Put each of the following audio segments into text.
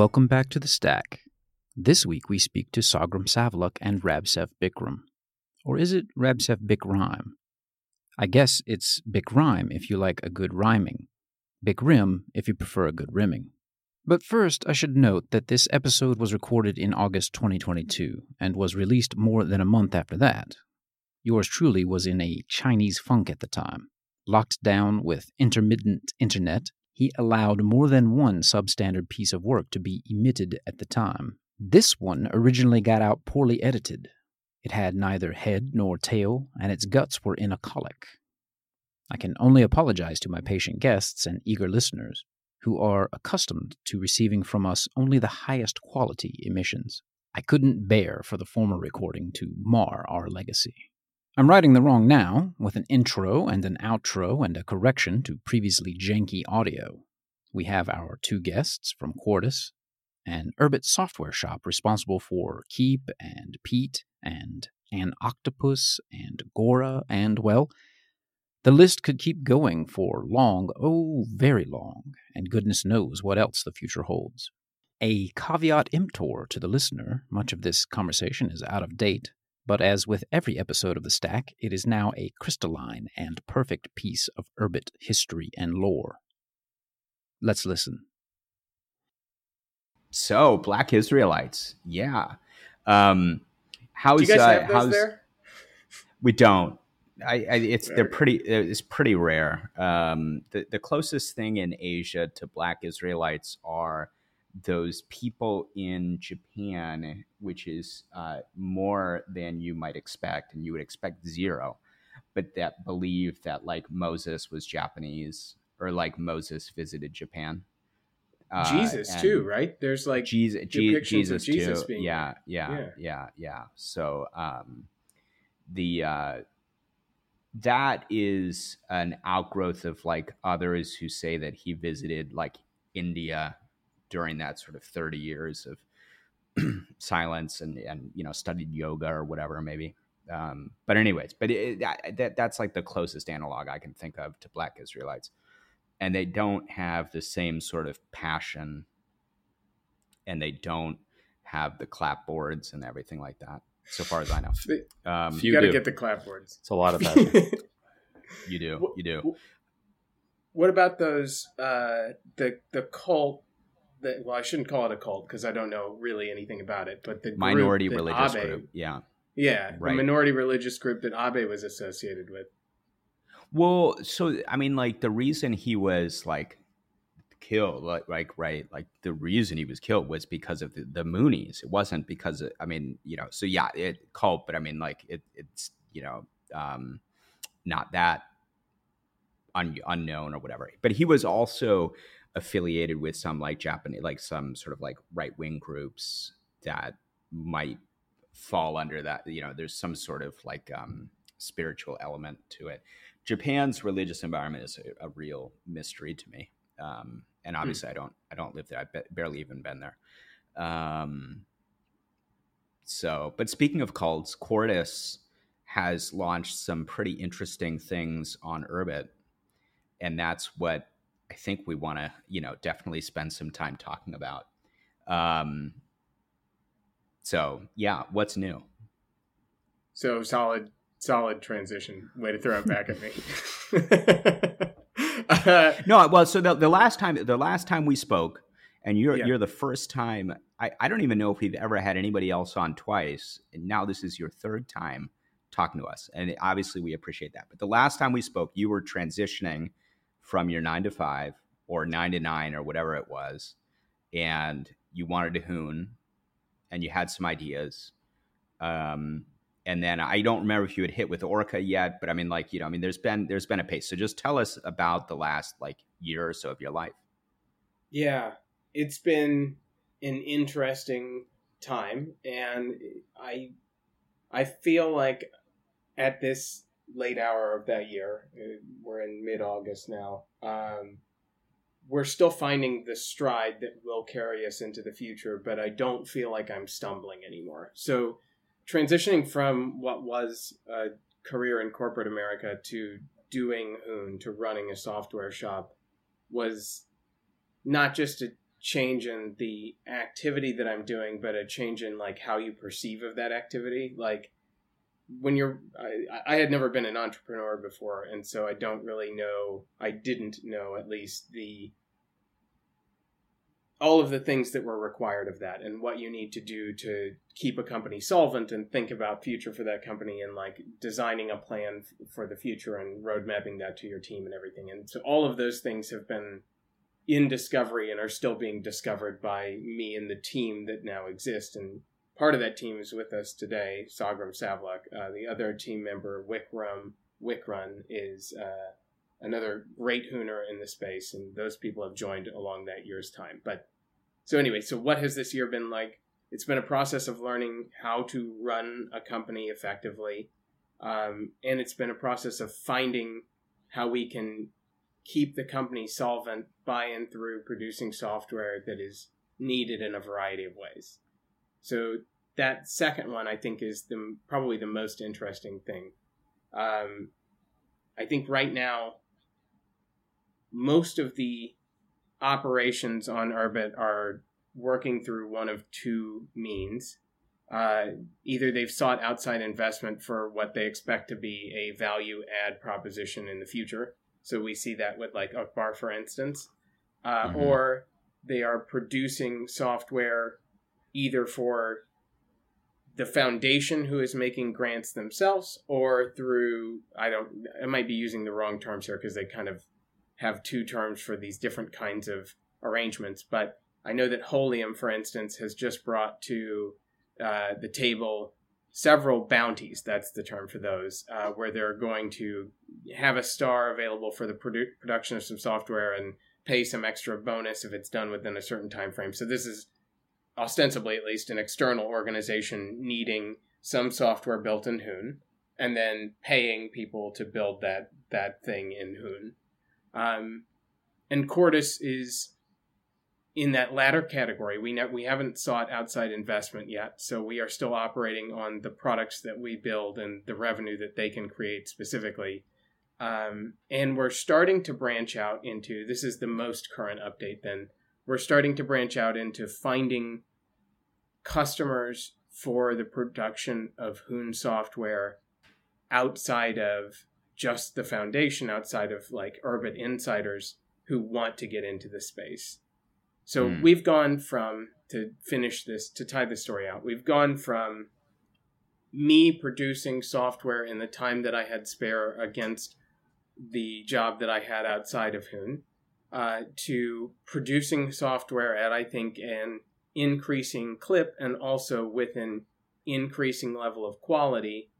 Welcome back to the stack. This week we speak to Sogrum Savluc and Rabsef Bikram. Or is it Rabsef Bikram? I guess it's Bikram if you like a good rhyming, Bikrim if you prefer a good rimming. But first, I should note that this episode was recorded in August 2022 and was released more than a month after that. Yours truly was in a Chinese funk at the time. Locked down with intermittent internet, he allowed more than one substandard piece of work to be emitted at the time. This one originally got out poorly edited. It had neither head nor tail, and its guts were in a colic. I can only apologize to my patient guests and eager listeners who are accustomed to receiving from us only the highest quality emissions. I couldn't bear for the former recording to mar our legacy. I'm writing the wrong now, with an intro and an outro and a correction to previously janky audio. We have our two guests from Quartus, an Urbit software shop responsible for Keep and Peat and an Octopus and Gora and, well, the list could keep going for long, oh, very long, and goodness knows what else the future holds. A caveat emptor to the listener much of this conversation is out of date, but as with every episode of The Stack, it is now a crystalline and perfect piece of Urbit history and lore. Let's listen. So, Black Israelites, yeah. Um, how's Do uh, how's there? we don't. I, I it's they're pretty it's pretty rare. Um, the the closest thing in Asia to Black Israelites are those people in Japan, which is uh, more than you might expect, and you would expect zero, but that believe that like Moses was Japanese or like Moses visited Japan. Uh, Jesus too, right? There's like Jesus, Je- Jesus, Jesus too. yeah, yeah, Yeah. yeah, yeah, So, um, the uh, that is an outgrowth of like others who say that he visited like India during that sort of thirty years of silence and and you know studied yoga or whatever maybe. Um, but anyways, but it, that, that that's like the closest analog I can think of to Black Israelites, and they don't have the same sort of passion and they don't have the clapboards and everything like that. So far as I know, um, Few you got to get the clapboards. It's a lot of that. you do, you do. What about those uh, the the cult? That, well, I shouldn't call it a cult because I don't know really anything about it. But the Minority that religious Abe- group, yeah. yeah, Right. the minority religious group that Abe was associated with. Well, so I mean, like the reason he was like killed, like, like right, like the reason he was killed was because of the, the Moonies. It wasn't because of, I mean, you know, so yeah, it cult, but I mean, like it, it's you know, um, not that un, unknown or whatever. But he was also affiliated with some like Japanese, like some sort of like right wing groups that might fall under that. You know, there's some sort of like um, spiritual element to it. Japan's religious environment is a, a real mystery to me, um, and obviously I don't I don't live there. I be, barely even been there. Um, so, but speaking of cults, Quartus has launched some pretty interesting things on Urbit, and that's what I think we want to you know definitely spend some time talking about. Um, so yeah, what's new? So solid, solid transition. Way to throw it back at me. uh, No, well, so the, the last time the last time we spoke, and you're Yeah. you're the first time. I, I don't even know if we've ever had anybody else on twice, and now this is your third time talking to us, and obviously we appreciate that. But the last time we spoke, you were transitioning from your nine to five or nine to nine or whatever it was, and you wanted to hoon, and you had some ideas. Um, and then I don't remember if you had hit with Orca yet, but I mean, like you know, I mean, there's been there's been a pace. So just tell us about the last like year or so of your life. yeah, it's been an interesting time, and I, I feel like at this late hour of that year, uh, we're in mid August now. Um, we're still finding the stride that will carry us into the future, but I don't feel like I'm stumbling anymore. So, transitioning from what was a career in corporate America to doing Hoon to running a software shop was not just a change in the activity that I'm doing, but a change in like how you perceive of that activity. Like when you're, I, I had never been an entrepreneur before, and so I don't really know. I didn't know at least the all of the things that were required of that and what you need to do to keep a company solvent and think about future for that company and like designing a plan for the future and road mapping that to your team and everything and so all of those things have been in discovery and are still being discovered by me and the team that now exist. And part of that team is with us today, Sogrum Savluc. Uh, the other team member, Wicrum Wicrun, is uh, another great hooner in the space, and those people have joined along that year's time. But so anyway, so what has this year been like? It's been a process of learning how to run a company effectively, um, and it's been a process of finding how we can keep the company solvent by and through producing software that is needed in a variety of ways. So that second one, I think, is the probably the most interesting thing. Um, I think right now, most of the operations on Urbit are working through one of two means. Uh, either they've sought outside investment for what they expect to be a value add proposition in the future, so we see that with like Uqbar, for instance, uh, mm-hmm. or they are producing software either for the foundation who is making grants themselves or through I don't I might be using the wrong terms here because they kind of have two terms for these different kinds of arrangements, but I know that Holium, for instance, has just brought to uh, the table several bounties. That's the term for those, uh, where they're going to have a star available for the produ- production of some software and pay some extra bonus if it's done within a certain time frame. So this is ostensibly, at least, an external organization needing some software built in Hoon, and then paying people to build that that thing in Hoon. Um, and Quartus is in that latter category, we ne- we haven't sought outside investment yet, so we are still operating on the products that we build and the revenue that they can create specifically. Um, and we're starting to branch out into this is the most current update. Then we're starting to branch out into finding customers for the production of Hoon software outside of just the foundation, outside of like Urbit insiders who want to get into the space. So mm. we've gone from to finish this to tie the story out. We've gone from me producing software in the time that I had spare against the job that I had outside of Hoon uh, to producing software at I think an increasing clip and also with an increasing level of quality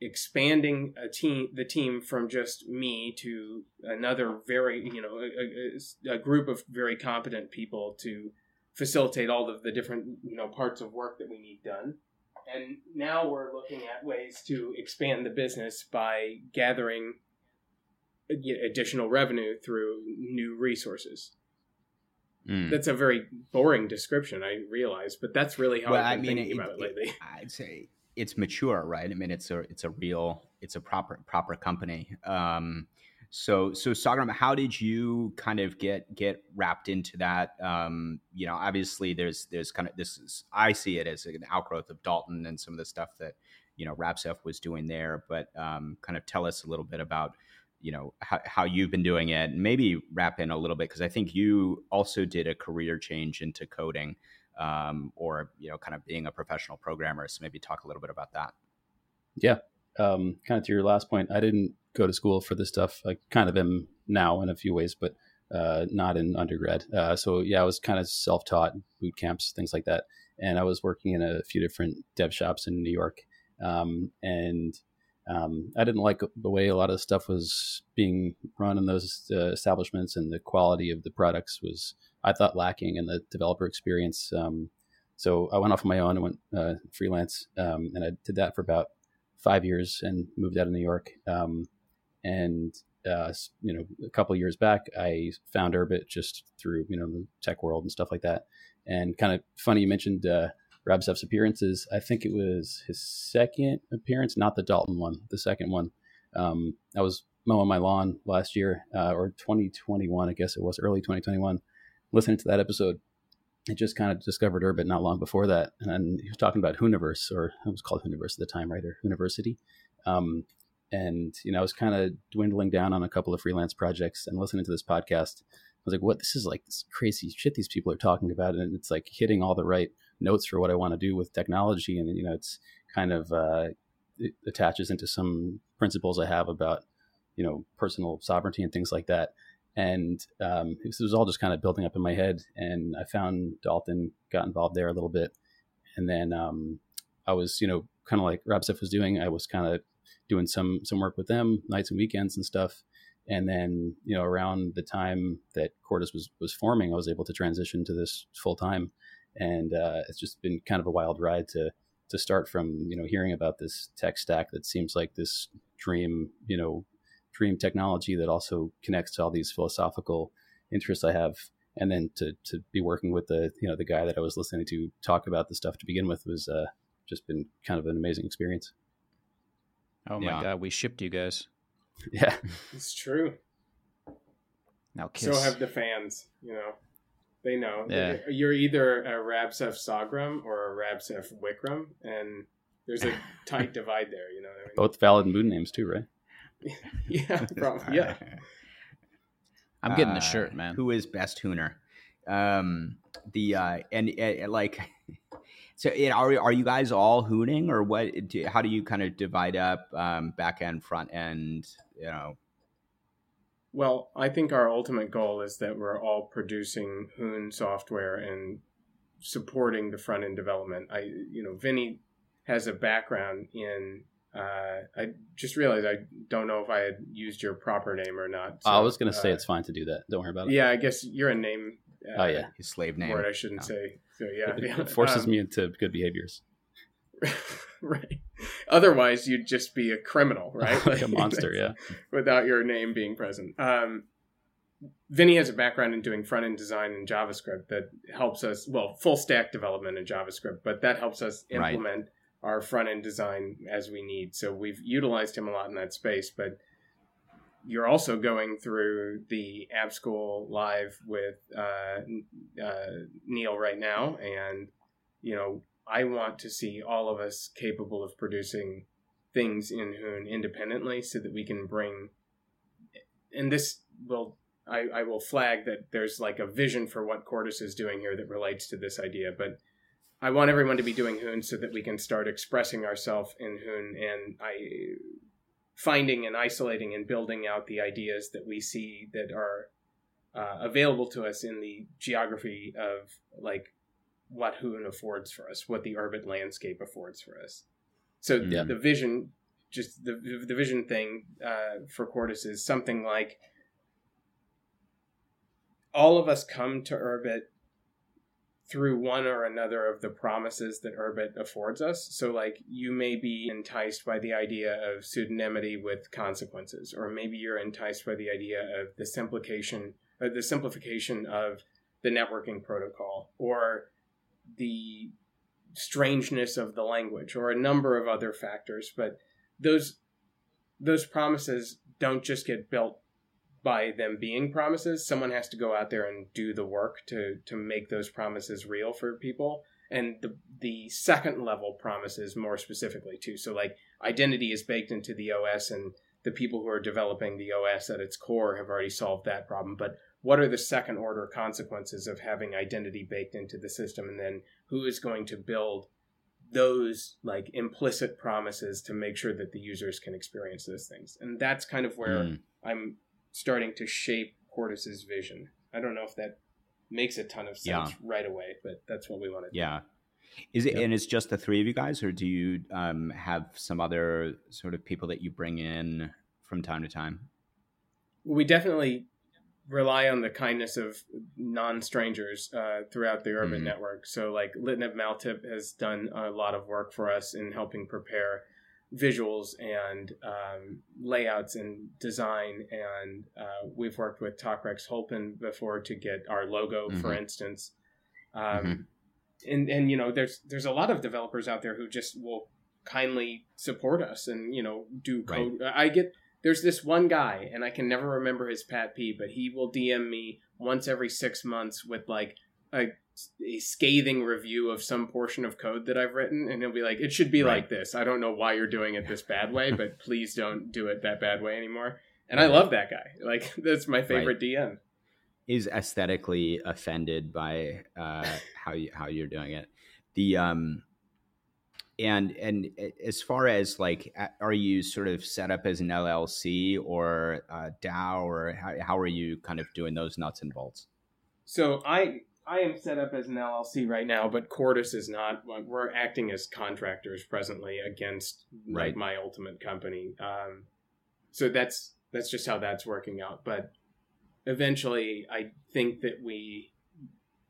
expanding a team the team from just me to another very you know a, a, a, group of very competent people to facilitate all of the different you know parts of work that we need done. And now we're looking at ways to expand the business by gathering additional revenue through new resources mm. that's a very boring description i realize but that's really how well, i've been I mean, thinking it, about it lately i'd say it's mature, right? I mean, it's a it's a real it's a proper proper company. Um, so so Sogrum, how did you kind of get get wrapped into that? Um, you know, obviously there's there's kind of this is, I see it as an outgrowth of Dalten and some of the stuff that you know Rabsef was doing there. But um, kind of tell us a little bit about you know how, how you've been doing it maybe wrap in a little bit because i think you also did a career change into coding um, or you know kind of being a professional programmer so maybe talk a little bit about that. Yeah um, kind of to your last point i didn't go to school for this stuff i kind of am now in a few ways but uh, not in undergrad uh, so yeah i was kind of self-taught boot camps things like that and i was working in a few different dev shops in new york um, and um, I didn't like the way a lot of stuff was being run in those uh, establishments, and the quality of the products was I thought lacking in the developer experience. Um, so I went off on my own and went uh, freelance, um, and I did that for about five years and moved out of New York. Um, and uh, you know, a couple years back, I found Urbit just through you know the tech world and stuff like that. And kind of funny, you mentioned Rabsef's appearances. I think it was his second appearance, not the Dalten one, the second one. Um, I was mowing my lawn last year, uh, or 2021, I guess it was early 2021 listening to that episode, I just kind of discovered Urbit not long before that, and he was talking about Hooniverse, or it was called Hooniverse at the time, right, or University. Um, and you know, I was kind of dwindling down on a couple of freelance projects and listening to this podcast. I was like, "What? This is like this crazy shit these people are talking about," and it's like hitting all the right notes for what I want to do with technology. And you know, it's kind of uh, it attaches into some principles I have about you know personal sovereignty and things like that. And um, this was all just kind of building up in my head. And I found Dalten, got involved there a little bit, and then um, I was you know kind of like Rob Rabsef was doing. I was kind of doing some some work with them nights and weekends and stuff. And then you know around the time that Quartus was was forming, I was able to transition to this full time, and uh, it's just been kind of a wild ride to to start from you know hearing about this tech stack that seems like this dream you know dream technology that also connects to all these philosophical interests I have and then to to be working with the you know the guy that I was listening to talk about the stuff to begin with was uh, just been kind of an amazing experience. Oh my yeah. god, we shipped you guys. Yeah, it's true. Now kiss. So have the fans. You know, they know. Yeah. You're either a Rabsef Sogrum or a Rabsef Wicrum, and there's a tight divide there. You know, I mean? both valid moon names too, right? yeah, probably. Yeah. I'm getting uh, the shirt, man. Who is best hooner? Um, the uh, and uh, like so it, are are you guys all hooning or what? Do, how do you kind of divide up um, back end, front end? You know. Well, I think our ultimate goal is that we're all producing Hoon software and supporting the front end development. I, you know, Vinny has a background in. Uh, I just realized I don't know if I had used your proper name or not. So, I was going to uh, say it's fine to do that. Don't worry about it. Yeah, I guess you're a name. Uh, oh yeah, his slave name. Word I shouldn't no. say. So yeah, it, yeah. forces um, me into good behaviors. right. Otherwise, you'd just be a criminal, right? like a monster, yeah. Without your name being present. Um, Vinny has a background in doing front end design in JavaScript that helps us, well, full stack development in JavaScript, but that helps us implement right. our front end design as we need. So we've utilized him a lot in that space, but you're also going through the App School live with uh, uh, Neil right now, and you know I want to see all of us capable of producing things in Hoon independently, so that we can bring. And this will I, I will flag that there's like a vision for what Quartus is doing here that relates to this idea, but I want everyone to be doing Hoon so that we can start expressing ourselves in Hoon, and I finding and isolating and building out the ideas that we see that are uh, available to us in the geography of like what Hoon affords for us, what the Urbit landscape affords for us. So yeah. the vision, just the the vision thing uh, for Quartus is something like all of us come to Urbit through one or another of the promises that Urbit affords us. So, like, you may be enticed by the idea of pseudonymity with consequences, or maybe you're enticed by the idea of the simplification, or the simplification of the networking protocol, or the strangeness of the language, or a number of other factors. But those those promises don't just get built by them being promises. Someone has to go out there and do the work to to make those promises real for people. And the the second level promises more specifically too. So like identity is baked into the OS and the people who are developing the OS at its core have already solved that problem. But what are the second order consequences of having identity baked into the system and then who is going to build those like implicit promises to make sure that the users can experience those things. And that's kind of where mm. I'm starting to shape Quartus's vision. I don't know if that makes a ton of sense yeah. right away, but that's what we want to do. Yeah. Is it, yep. and it's just the three of you guys, or do you um, have some other sort of people that you bring in from time to time? We definitely rely on the kindness of non-strangers uh, throughout the Urbit mm-hmm. network. So, like Litnep Maltip has done a lot of work for us in helping prepare visuals and um, layouts and design. And uh, we've worked with Talkrex Holpen before to get our logo, mm-hmm. for instance. Um, mm-hmm. And and you know, there's there's a lot of developers out there who just will kindly support us and you know do code. Right. I get there's this one guy, and I can never remember his pat peeve, but he will DM me once every six months with like a a scathing review of some portion of code that I've written, and he'll be like, "It should be Right. like this. I don't know why you're doing it this bad way, but please don't do it that bad way anymore." And I love that guy. Like that's my favorite DM. is aesthetically offended by uh, how you how you're doing it. The um and and as far as like, are you sort of set up as an LLC or uh, DAO or how how are you kind of doing those nuts and bolts? So I I am set up as an LLC right now, but Quartus is not. We're acting as contractors presently against Right. like my ultimate company. Um, so that's that's just how that's working out. But eventually, I think that we,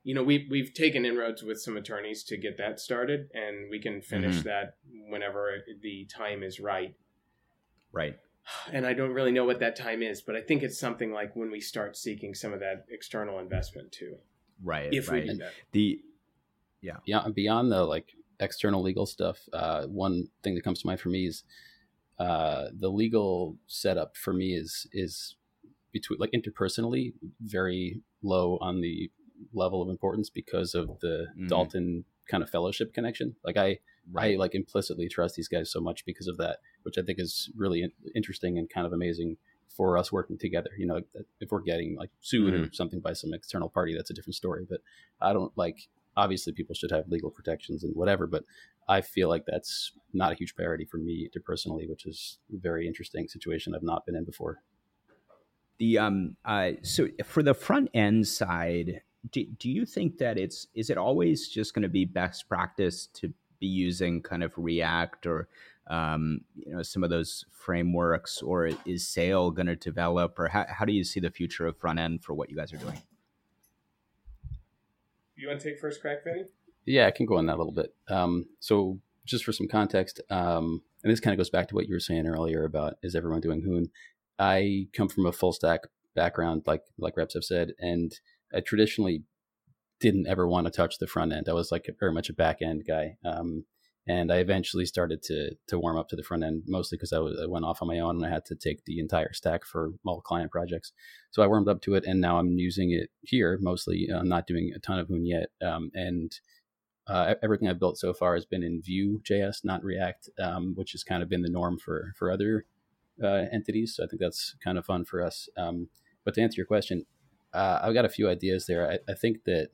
you know, we we've taken inroads with some attorneys to get that started, and we can finish Mhm. that whenever the time is right. Right. And I don't really know what that time is, but I think it's something like when we start seeking some of that external investment too. Right. If right. we do that. the beyond beyond the like external legal stuff, uh, one thing that comes to mind for me is uh, the legal setup for me is is between like interpersonally very low on the level of importance because of the Mhm. Dalten kind of fellowship connection. Like I I like implicitly trust these guys so much because of that, which I think is really interesting and kind of amazing for us working together. You know, if we're getting like sued or something by some external party, that's a different story. But I don't like. Obviously, people should have legal protections and whatever, but I feel like that's not a huge priority for me to personally, which is a very interesting situation I've not been in before. The um uh so for the front end side, do, do you think that it's is it always just going to be best practice to be using kind of React or um you know some of those frameworks or is Sail going to develop or how how do you see the future of front end for what you guys are doing? You want to take first crack, Vinny? Yeah, I can go on that a little bit. Um, so, just for some context, um, and this kind of goes back to what you were saying earlier about is everyone doing Hoon? I come from a full stack background, like like reps have said, and I traditionally didn't ever want to touch the front end. I was like very much a back end guy, um, and I eventually started to to warm up to the front end, mostly because I, I went off on my own and I had to take the entire stack for all client projects. So I warmed up to it, and now I'm using it here mostly. I'm not doing a ton of Hoon yet, um, and uh, everything I've built so far has been in Vue.js, not React, um, which has kind of been the norm for for other uh, entities. So I think that's kind of fun for us. Um, but to answer your question, uh, I've got a few ideas there. I, I think that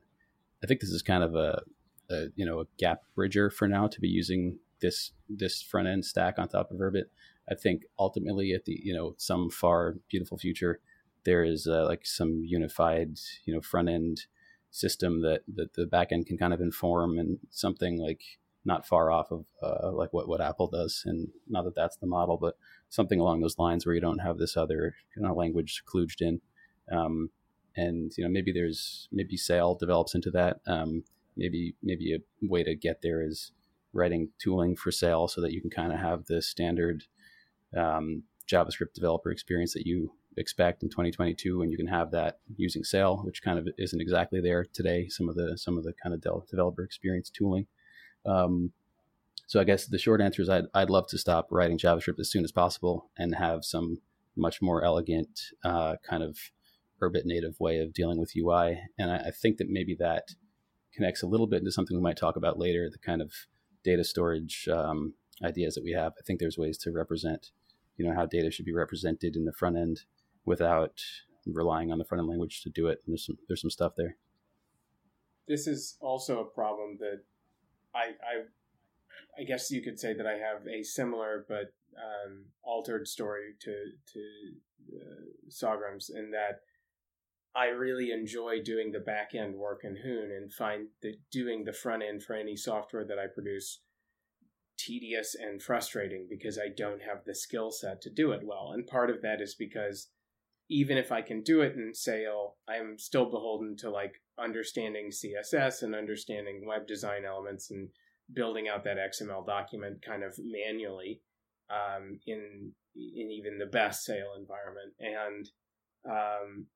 I think this is kind of a, a you know a gap bridger for now to be using this this front end stack on top of Urbit. I think ultimately at the you know some far beautiful future, there is uh, like some unified you know front end system that, that the back end can kind of inform and something like not far off of uh, like what, what Apple does. And not that that's the model, but something along those lines where you don't have this other kind of language kludged in. Um, and you know maybe there's maybe Sail develops into that. Um, maybe maybe a way to get there is writing tooling for Sail so that you can kind of have the standard um, JavaScript developer experience that you expect in 2022 and you can have that using Sail which kind of isn't exactly there today some of the some of the kind of del- developer experience tooling um, so I guess the short answer is I'd, I'd love to stop writing JavaScript as soon as possible and have some much more elegant uh, kind of Urbit native way of dealing with UI and I, I think that maybe that connects a little bit into something we might talk about later the kind of data storage um, ideas that we have I think there's ways to represent you know how data should be represented in the front end without relying on the front end language to do it. And there's some there's some stuff there. This is also a problem that I I I guess you could say that I have a similar but um, altered story to to uh, Sogrum's in that I really enjoy doing the back end work in Hoon and find that doing the front end for any software that I produce tedious and frustrating because I don't have the skill set to do it well. And part of that is because even if I can do it in Sail, I'm still beholden to like understanding CSS and understanding web design elements and building out that XML document kind of manually um, in in even the best Sail environment. And um,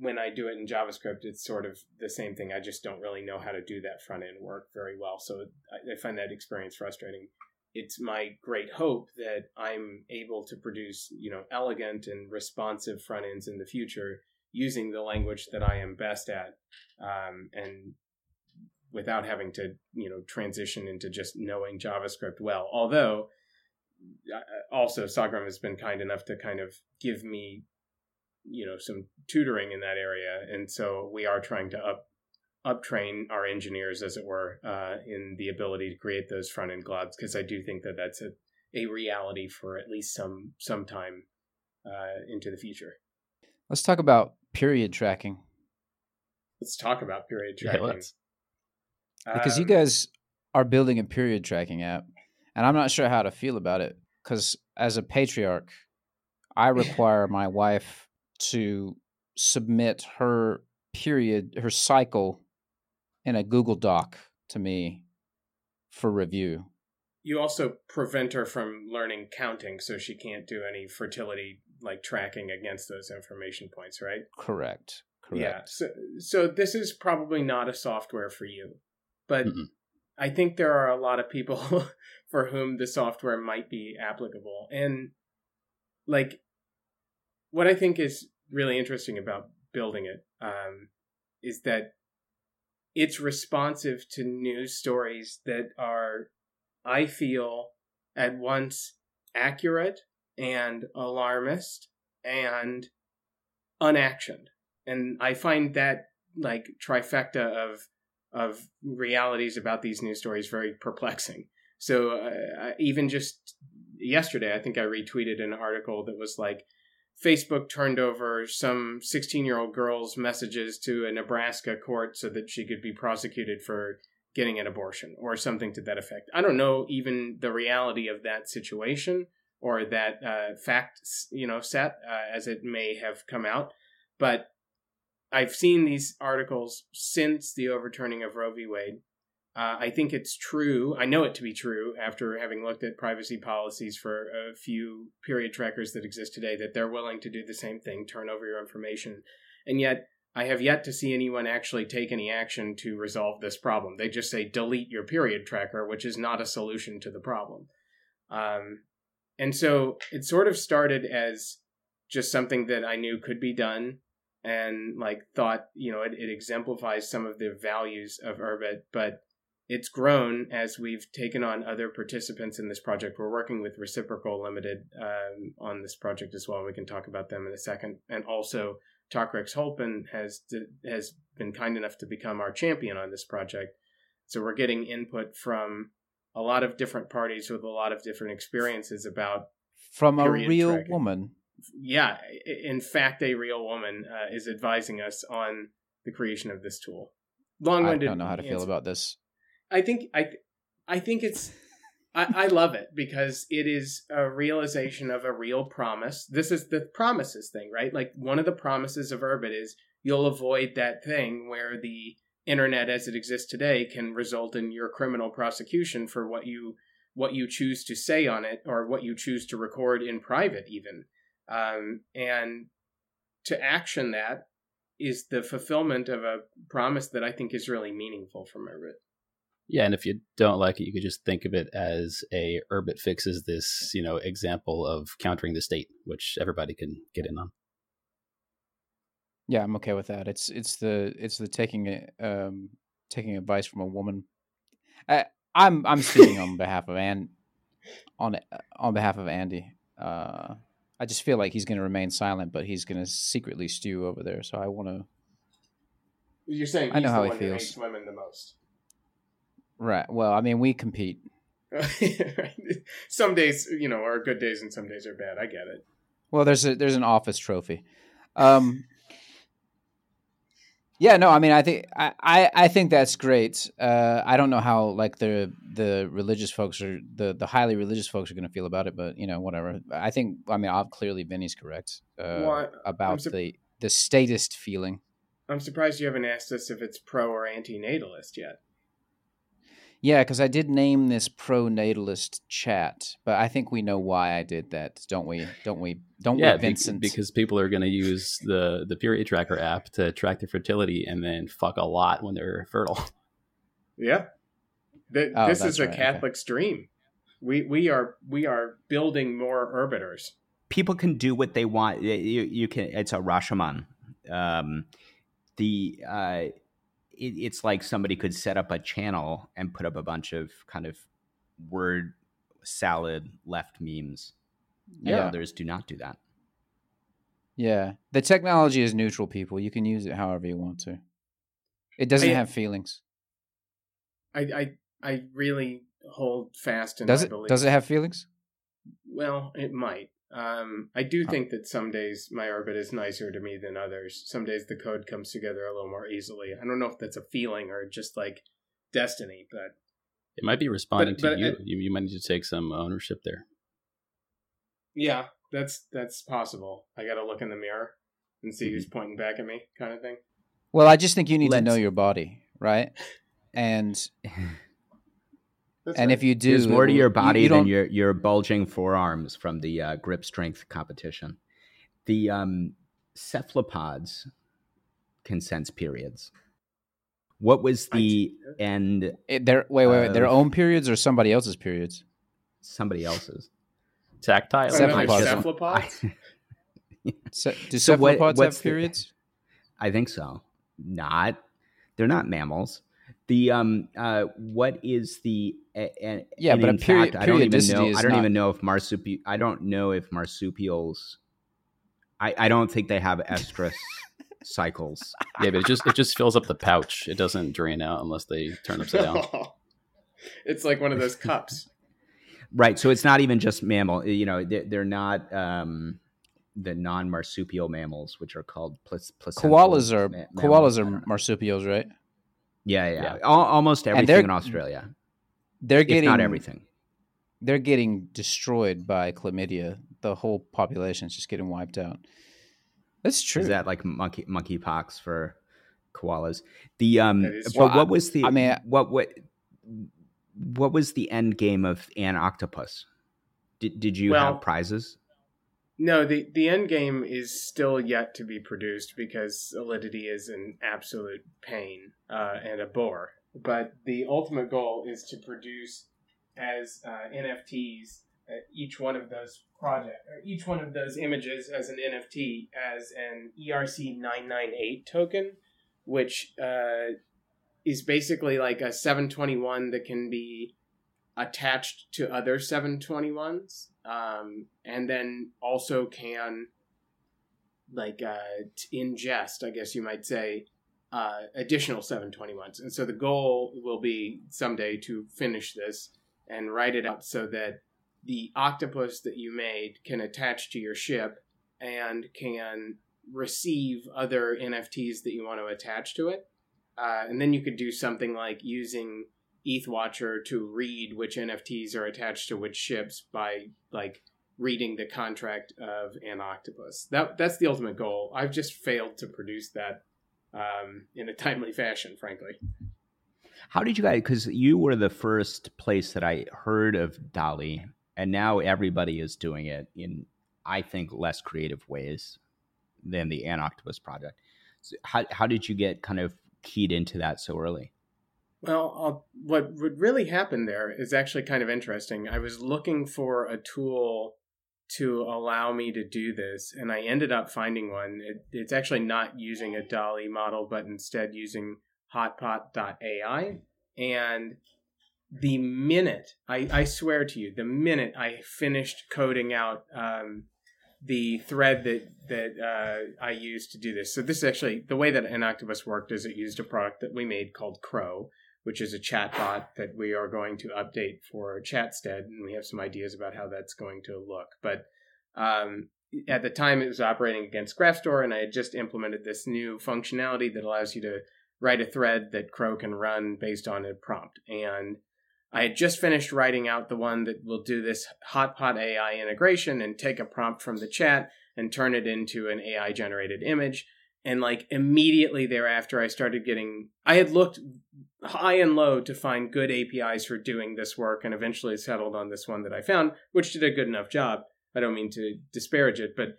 when I do it in JavaScript, it's sort of the same thing. I just don't really know how to do that front end work very well. So I, I find that experience frustrating. It's my great hope that I'm able to produce, you know, elegant and responsive front ends in the future using the language that I am best at, um, and without having to you know transition into just knowing JavaScript well. Although also Sogrum has been kind enough to kind of give me you know some tutoring in that area, and so we are trying to up uptrain our engineers, as it were, uh, in the ability to create those front end globs because I do think that that's a, a reality for at least some some time uh, into the future. Let's talk about period tracking. Let's talk about period tracking. Yeah, because um, you guys are building a period tracking app, and I'm not sure how to feel about it. Because as a patriarch, I require my wife to submit her period, her cycle in a Google Doc to me for review. You also prevent her from learning counting, so she can't do any fertility like tracking against those information points, right? Correct. Correct. Yeah. So, so this is probably not a software for you, but mm I think there are a lot of people for whom the software might be applicable. And like, what I think is really interesting about building it um, is that it's responsive to news stories that are, I feel, at once accurate and alarmist and unactioned. And I find that like trifecta of of realities about these news stories very perplexing. So uh, even just yesterday, I think I retweeted an article that was like Facebook turned over some 16 year old girl's messages to a Nebraska court so that she could be prosecuted for getting an abortion or something to that effect. I don't know even the reality of that situation or that uh, fact, you know, set uh, as it may have come out, but I've seen these articles since the overturning of Roe v. Wade, uh, I think it's true. I know it to be true after having looked at privacy policies for a few period trackers that exist today that they're willing to do the same thing, turn over your information. And yet, I have yet to see anyone actually take any action to resolve this problem. They just say delete your period tracker, which is not a solution to the problem. Um, and so it sort of started as just something that I knew could be done and like thought, you know, it, it exemplifies some of the values of Urbit, but it's grown as we've taken on other participants in this project. We're working with Reciprocal Limited um, on this project as well. We can talk about them in a second. And also, Talkrex Holpen has has been kind enough to become our champion on this project. So we're getting input from a lot of different parties with a lot of different experiences about from a real tracking. woman. Yeah, in fact, a real woman uh, is advising us on the creation of this tool. Long-winded. I don't know how to feel about this. I think I I think it's I, I love it because it is a realization of a real promise. This is the promises thing, right? Like one of the promises of Urbit is you'll avoid that thing where the internet as it exists today can result in your criminal prosecution for what you what you choose to say on it or what you choose to record in private even um, and to action that is the fulfillment of a promise that i think is really meaningful from Urbit yeah, and if you don't like it, you could just think of it as a Urbit fixes this, you know, example of countering the state, which everybody can get in on. Yeah, I'm okay with that. It's it's the it's the taking it um taking advice from a woman. I, I'm I'm speaking on behalf of and on on behalf of Andy. Uh, I just feel like he's going to remain silent, but he's going to secretly stew over there. So I want to. You're saying I know how he feels. women the most. Right. Well, I mean, we compete. some days, you know, are good days and some days are bad. I get it. Well, there's a there's an office trophy. Um, yeah, no, I mean, I think I, I, I think that's great. Uh, I don't know how like the the religious folks are the the highly religious folks are going to feel about it, but you know, whatever. I think I mean, I'll, clearly, Vinny's correct uh, well, about su- the the statist feeling. I'm surprised you haven't asked us if it's pro or anti-natalist yet. Yeah, because I did name this pro-natalist chat, but I think we know why I did that, don't we? Don't we? Don't yeah, we, Vincent? because people are going to use the the period tracker app to track their fertility and then fuck a lot when they're fertile. Yeah, the, oh, this is a right. Catholic okay. stream. We we are we are building more Urbiters. People can do what they want. You, you can. It's a Rashomon. Um, the uh, it, it's like somebody could set up a channel and put up a bunch of kind of word salad left memes. And Yeah. others do not do that. Yeah. The technology is neutral, people. You can use it however you want to. It doesn't I- have feelings. I I I really hold fast and Does my it? belief. Does it have feelings? Well, it might. Um, I do think that some days my Urbit is nicer to me than others. Some days the code comes together a little more easily. I don't know if that's a feeling or just like destiny, but It might be responding But- to but you. it- you. You might need to take some ownership there. yeah, that's that's possible. I got to look in the mirror and see Mm-hmm. who's pointing back at me, kind of thing. Well, I just think you need to Let's- know your body, right? And That's and right. if you do, There's more to your body you, you than your your bulging forearms from the uh, grip strength competition. The um, cephalopods can sense periods. What was I- the end? it, their wait, wait, wait, their own periods or somebody else's periods? Somebody else's. Tactile. No, cephalopods. cephalopods? Se- do So what- cephalopods what's have the- periods? I think so. Not. They're not mammals. The um uh what is the a- a- Yeah, and but a in peri- fact, I don't even know I don't not- even know if marsupi I don't know if marsupials I I don't think they have estrus cycles. Yeah, but it just it just fills up the pouch. It doesn't drain out unless they turn upside down. it's like one of those cups. Right, so it's not even just mammal, you know, they're, they're not um the non-marsupial mammals which are called plas- placental Koalas are ma- koalas are marsupials, right? Yeah, yeah. Yeah. Al- almost everything in Australia. They're getting not everything. They're getting destroyed by chlamydia. The whole population's just getting wiped out. That's true. Is that like monkey monkeypox for koalas? The um, but. Well, what was the? I mean, I- what what what was the end game of an octopus? Did did you Well- have prizes? No, the the end game is still yet to be produced because Solidity is an absolute pain uh, and a bore. But the ultimate goal is to produce as uh, NFTs uh, each one of those project or each one of those images as an NFT as an ERC nine nine eight token, which uh, is basically like a seven twenty one that can be attached to other 721s um, and then also can like uh, ingest i guess you might say uh, additional 721s and so the goal will be someday to finish this and write it out so that the octopus that you made can attach to your ship and can receive other nfts that you want to attach to it. Uh, and then you could do something like using ETHWatcher to read which NFTs are attached to which ships by like reading the contract of an octopus. That that's the ultimate goal. I've just failed to produce that um, in a timely fashion, frankly. How did you guys? Because you were the first place that I heard of DALL-E, and now everybody is doing it in, I think, less creative ways than the An Octopus project. So how how did you get kind of keyed into that so early? Well, I'll, what would really happen there is actually kind of interesting. I was looking for a tool to allow me to do this, and I ended up finding one. It, it's actually not using a DALL-E model, but instead using Hotpot.ai. And the minute I, I swear to you, the minute I finished coding out um, the thread that that uh, I used to do this. So this is actually the way that an octopus worked is it used a product that we made called Crow, which is a chatbot that we are going to update for Chatstead, and we have some ideas about how that's going to look. But um, at the time, it was operating against GraphStore, and I had just implemented this new functionality that allows you to write a thread that Crow can run based on a prompt. And I had just finished writing out the one that will do this Hotpot AI integration and take a prompt from the chat and turn it into an AI generated image. And like immediately thereafter, I started getting. I had looked high and low to find good APIs for doing this work, and eventually settled on this one that I found, which did a good enough job. I don't mean to disparage it, but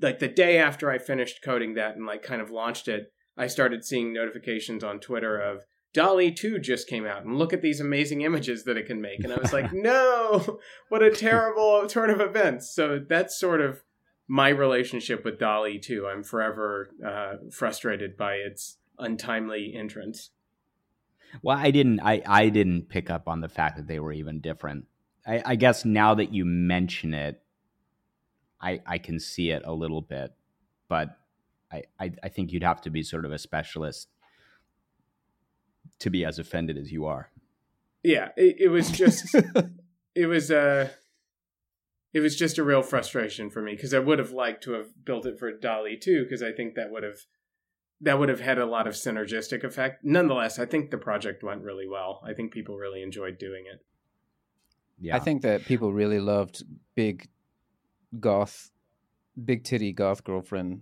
like the day after I finished coding that and like kind of launched it, I started seeing notifications on Twitter of DALL-E 2 just came out and look at these amazing images that it can make. And I was like, no, what a terrible turn of events. So that's sort of my relationship with DALL-E 2. I'm forever uh, frustrated by its untimely entrance. Well, I didn't. I I didn't pick up on the fact that they were even different. I, I guess now that you mention it, I I can see it a little bit, but I, I I think you'd have to be sort of a specialist to be as offended as you are. Yeah, it, it was just it was uh it was just a real frustration for me because I would have liked to have built it for DALL-E too because I think that would have that would have had a lot of synergistic effect. Nonetheless, I think the project went really well. I think people really enjoyed doing it. Yeah. I think that people really loved big goth big titty goth girlfriend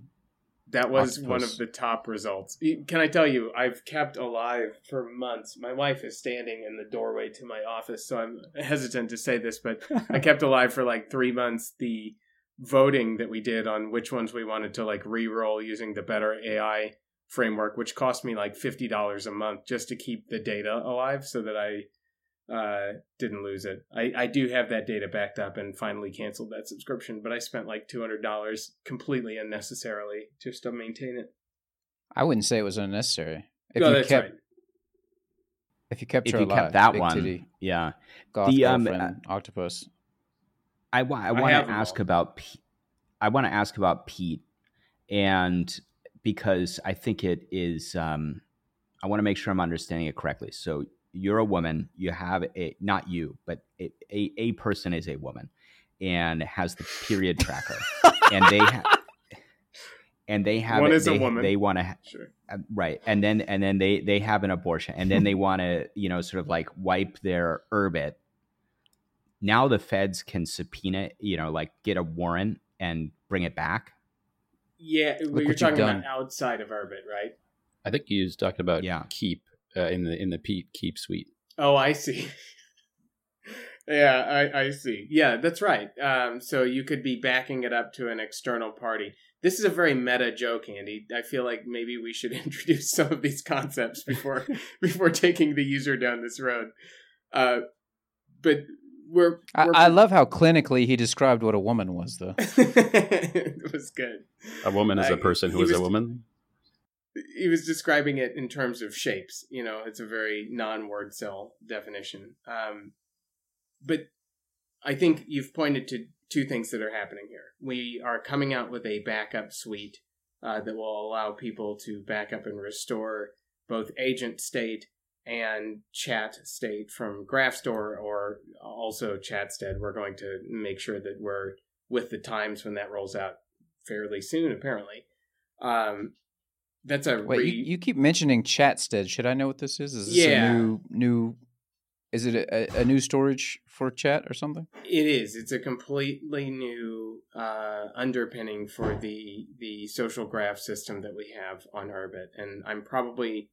that was Octopus. one of the top results. Can I tell you, I've kept alive for months. My wife is standing in the doorway to my office, so I'm hesitant to say this, but I kept alive for like three months. The voting that we did on which ones we wanted to like re-roll using the better AI framework, which cost me like fifty dollars a month just to keep the data alive, so that I uh, didn't lose it. I, I do have that data backed up and finally canceled that subscription, but I spent like two hundred dollars completely unnecessarily just to maintain it. I wouldn't say it was unnecessary. If no, you that's kept, right. If you kept if her you alive, kept that one, titty, yeah, goth the, um, uh, octopus. I, wa- I want to ask about. P- I want to ask about Peat, and because I think it is. Um, I want to make sure I'm understanding it correctly. So you're a woman, you have a not you, but a, a, a person is a woman and has the period tracker, and they have. And they have one is they, a woman. They want to ha- sure. uh, right, and then and then they they have an abortion, and then they want to you know sort of like wipe their Urbit. Now the feds can subpoena, you know, like get a warrant and bring it back. Yeah, Look you're talking about outside of Urbit, right? I think you was talking about yeah. keep uh, in the in the Peat Keep suite. Oh, I see. yeah, I, I see. Yeah, that's right. Um, so you could be backing it up to an external party. This is a very meta joke, Andy. I feel like maybe we should introduce some of these concepts before before taking the user down this road. Uh, but we're, we're I, I, love how clinically he described what a woman was, though. it was good. A woman is a person who is was, a woman he was describing it in terms of shapes. You know, it's a very non-word cell definition. Um, but I think you've pointed to two things that are happening here. We are coming out with a backup suite uh, that will allow people to back up and restore both agent state and chat state from GraphStore or also ChatStead. We're going to make sure that we're with the times when that rolls out fairly soon, apparently. Um, that's a wait. re- you, you, keep mentioning Chatstead. Should I know what this is? Is this yeah. a new new? Is it a, a, new storage for chat or something? It is. It's a completely new uh, underpinning for the the social graph system that we have on Urbit, and I'm probably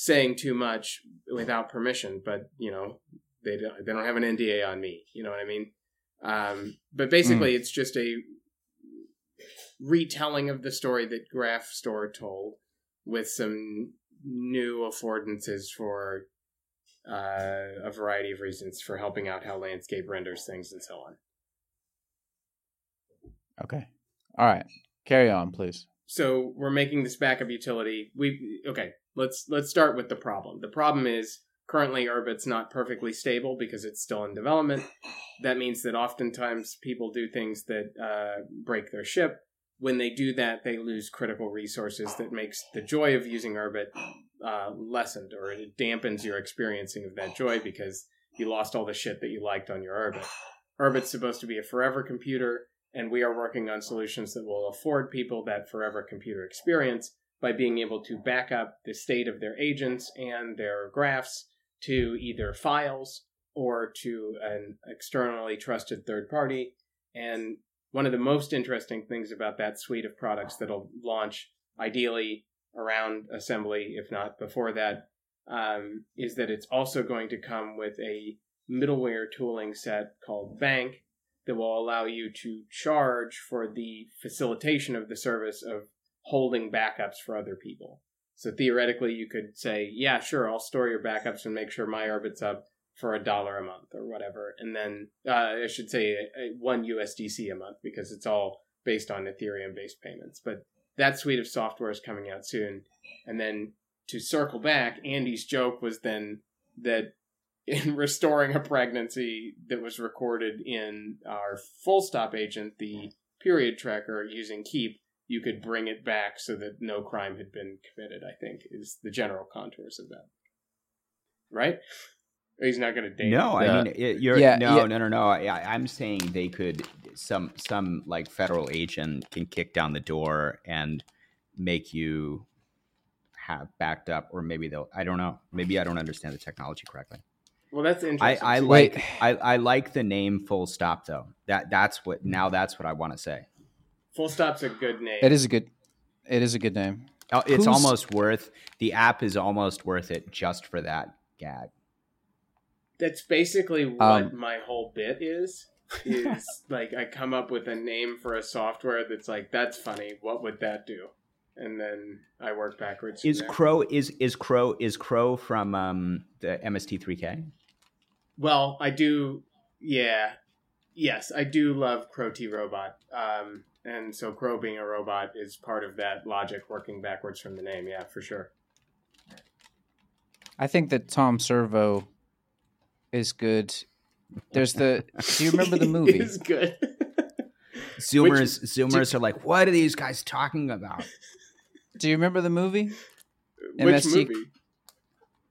saying too much without permission, but you know they don't, they don't have an NDA on me. You know what I mean? Um, but basically, mm. it's just a retelling of the story that Graph Store told with some new affordances for uh, a variety of reasons for helping out how landscape renders things and so on. Okay. All right. Carry on, please. So we're making this backup utility. We okay. Let's let's start with the problem. The problem is currently Urbit's not perfectly stable because it's still in development. That means that oftentimes people do things that uh, break their ship when they do that, they lose critical resources that makes the joy of using Urbit uh, lessened, or it dampens your experiencing of that joy because you lost all the shit that you liked on your Urbit. Urbit's supposed to be a forever computer, and we are working on solutions that will afford people that forever computer experience by being able to back up the state of their agents and their graphs to either files or to an externally trusted third party. And one of the most interesting things about that suite of products that'll launch ideally around assembly, if not before that, um, is that it's also going to come with a middleware tooling set called Bank that will allow you to charge for the facilitation of the service of holding backups for other people. So theoretically, you could say, yeah, sure, I'll store your backups and make sure my Urbit's up for a dollar a month or whatever, and then uh, I should say a, a one USDC a month because it's all based on Ethereum based payments. But that suite of software is coming out soon, and then to circle back, Andy's joke was then that in restoring a pregnancy that was recorded in our full stop agent, the period tracker using Keep, you could bring it back so that no crime had been committed, I think, is the general contours of that. Right? Or he's not going to date. No, Yeah. I mean it, you're Yeah, no, yeah. no, no, no. I, I'm saying they could some some like federal agent can kick down the door and make you have backed up, or maybe they'll. I don't know. Maybe I don't understand the technology correctly. Well, that's interesting. I too. Wait. like I, I like the name Full Stop though. That that's what now that's what I want to say. Full Stop's a good name. It is a good. It is a good name. Oh, It's Who's- almost worth the app is almost worth it just for that gag. That's basically what Um, my whole bit is. Is like I come up with a name for a software that's like that's funny. What would that do? And then I work backwards. Is. Crow is is Crow is Crow from um, the MST3K? Well, I do. Yeah, yes, I do love Crow T Robot. Um, and so Crow being a robot is part of that logic, working backwards from the name. Yeah, for sure. I think that Tom Servo is good. There's the. Do you remember the movie? it's good. Zoomers Zoomers are like, what are these guys talking about? Do you remember the movie? Which MST movie?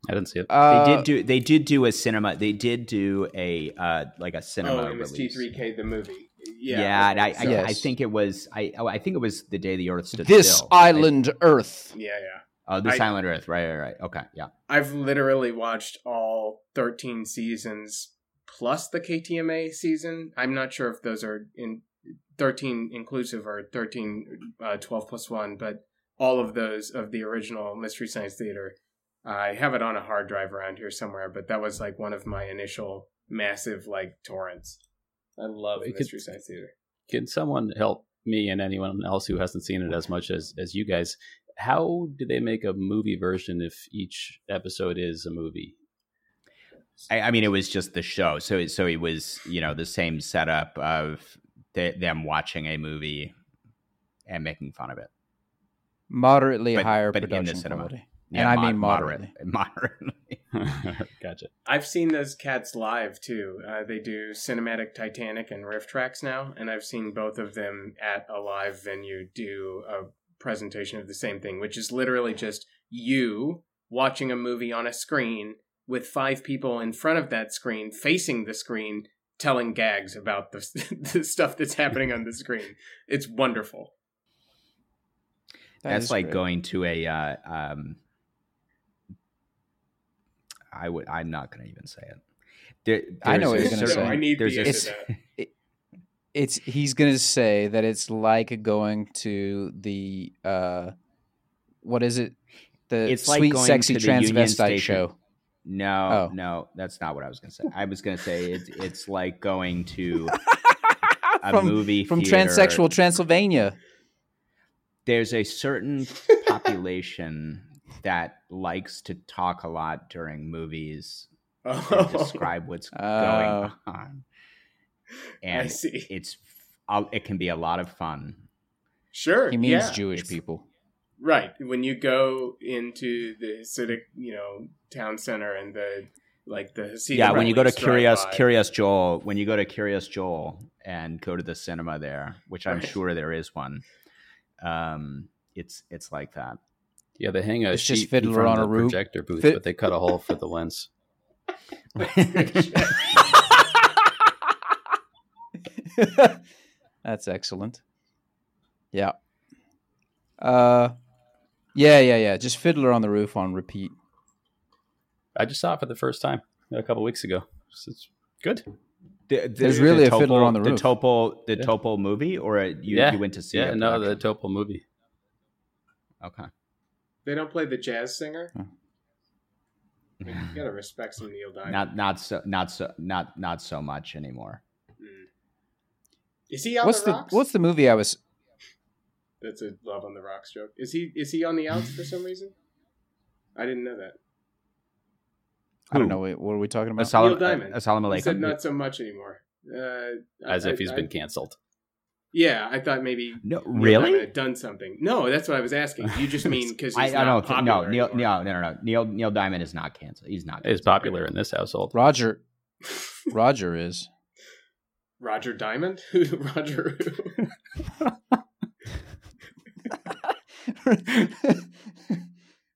I didn't see it. Uh, they did do they did do a cinema. They did do a uh, like a cinema Oh, release. MST3K, the movie. Yeah, Yeah, and I, okay, I, Yes. I think it was I oh, I think it was the day the Earth stood This still. I- island Earth. yeah, yeah. oh, the I- Silent Earth. Right, right, right. Okay, yeah. I've literally watched all 13 seasons plus the KTMA season. I'm not sure if those are in 13 inclusive or 13, uh, 12 plus 1, but all of those of the original Mystery Science Theater. I have it on a hard drive around here somewhere, but that was like one of my initial massive like torrents. I love It could- Science Theater. Can someone help me and anyone else who hasn't seen it as much as as you guys? How do they make a movie version if each episode is a movie? I, I mean, it was just the show. So, it- so it was you know the same setup of th- them watching a movie and making fun of it. Moderately But- higher but in the production cinema. quality. Yeah, And I mod- mean moderately. moderately. gotcha. I've seen those cats live too. Uh, they do cinematic Titanic and RiffTrax now, and I've seen both of them at a live venue do a presentation of the same thing, which is literally just you watching a movie on a screen with five people in front of that screen facing the screen telling gags about the, the stuff that's happening on the screen. It's wonderful. That That's like great. going to a. Uh, um, I would. I'm not going to even say it. There, I know what you're gonna say. I need there's the a end of. It's he's gonna say that it's like going to the uh, what is it? The It's like sweet, going sexy to the Union transvestite Station. show. No, Oh. no, that's not what I was going to say. I was going to say it's it's like going to a from movie from theater. transsexual Transylvania. There's a certain population that likes to talk a lot during movies and Oh, describe what's Oh. going on, And I see. it's uh, it can be a lot of fun. Sure. He means yeah. Jewish it's- people. Right. When you go into the Hasidic, you know, town center and the like the Hasidic yeah, when you go to Curious by. Kiryas Joel, when you go to Kiryas Joel and go to the cinema there, which I'm Right. sure there is one, um, it's it's like that. Yeah, they hang a It's just sheet in Fiddler front on of a Roof. projector booth, Fit- but they cut a hole for the lens. That's excellent. Yeah. Uh, yeah, yeah, yeah. Just Fiddler on the Roof on repeat. I just saw it for the first time a couple weeks ago. It's- It's good. The- the- There's the really a Topol- Fiddler on the Roof. The Roof. Topol, the Yeah. Topol movie, or you Yeah. you went to see Yeah, it? no, the production? Topol movie. okay. They don't play the jazz singer. Huh. You gotta respect some Neil Diamond. Not not so not so not not so much anymore. Mm. Is he on What's the the rocks? What's the movie I was? That's a love on the rocks joke. Is he is he on the outs for some reason? I didn't know that. I don't know. Wait, what are we talking about? Assalamu, Neil Diamond. Assalamu He said not so much anymore. Uh, As I- if he's I- been canceled. Yeah, I thought maybe No, Neil really? Diamond had done something. No, that's what I was asking. You just mean because I, I don't think no, popular Neil, no, no, no, no. Neil Neil Diamond is not canceled. He's not. Is canceled. popular in this household. Roger, Roger is. Roger Diamond? Who Roger?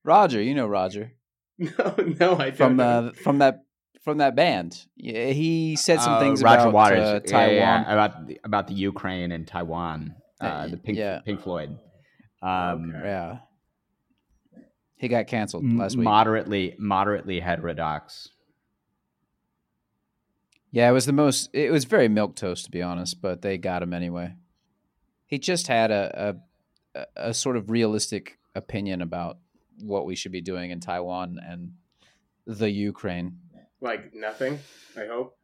Roger, you know Roger no, no, I don't. from know. uh, from that from that band. He said some Uh, things Roger about Waters uh, yeah, Taiwan. yeah, about the, about the Ukraine and Taiwan. Uh, Uh, the Pink yeah. Pink Floyd. Um, Okay. Yeah, he got canceled last week. Moderately, moderately heterodox. Yeah, it was the most. It was very milk toast, to be honest, but they got him anyway. He just had a, a- a sort of realistic opinion about what we should be doing in Taiwan and the Ukraine. Like nothing. I hope.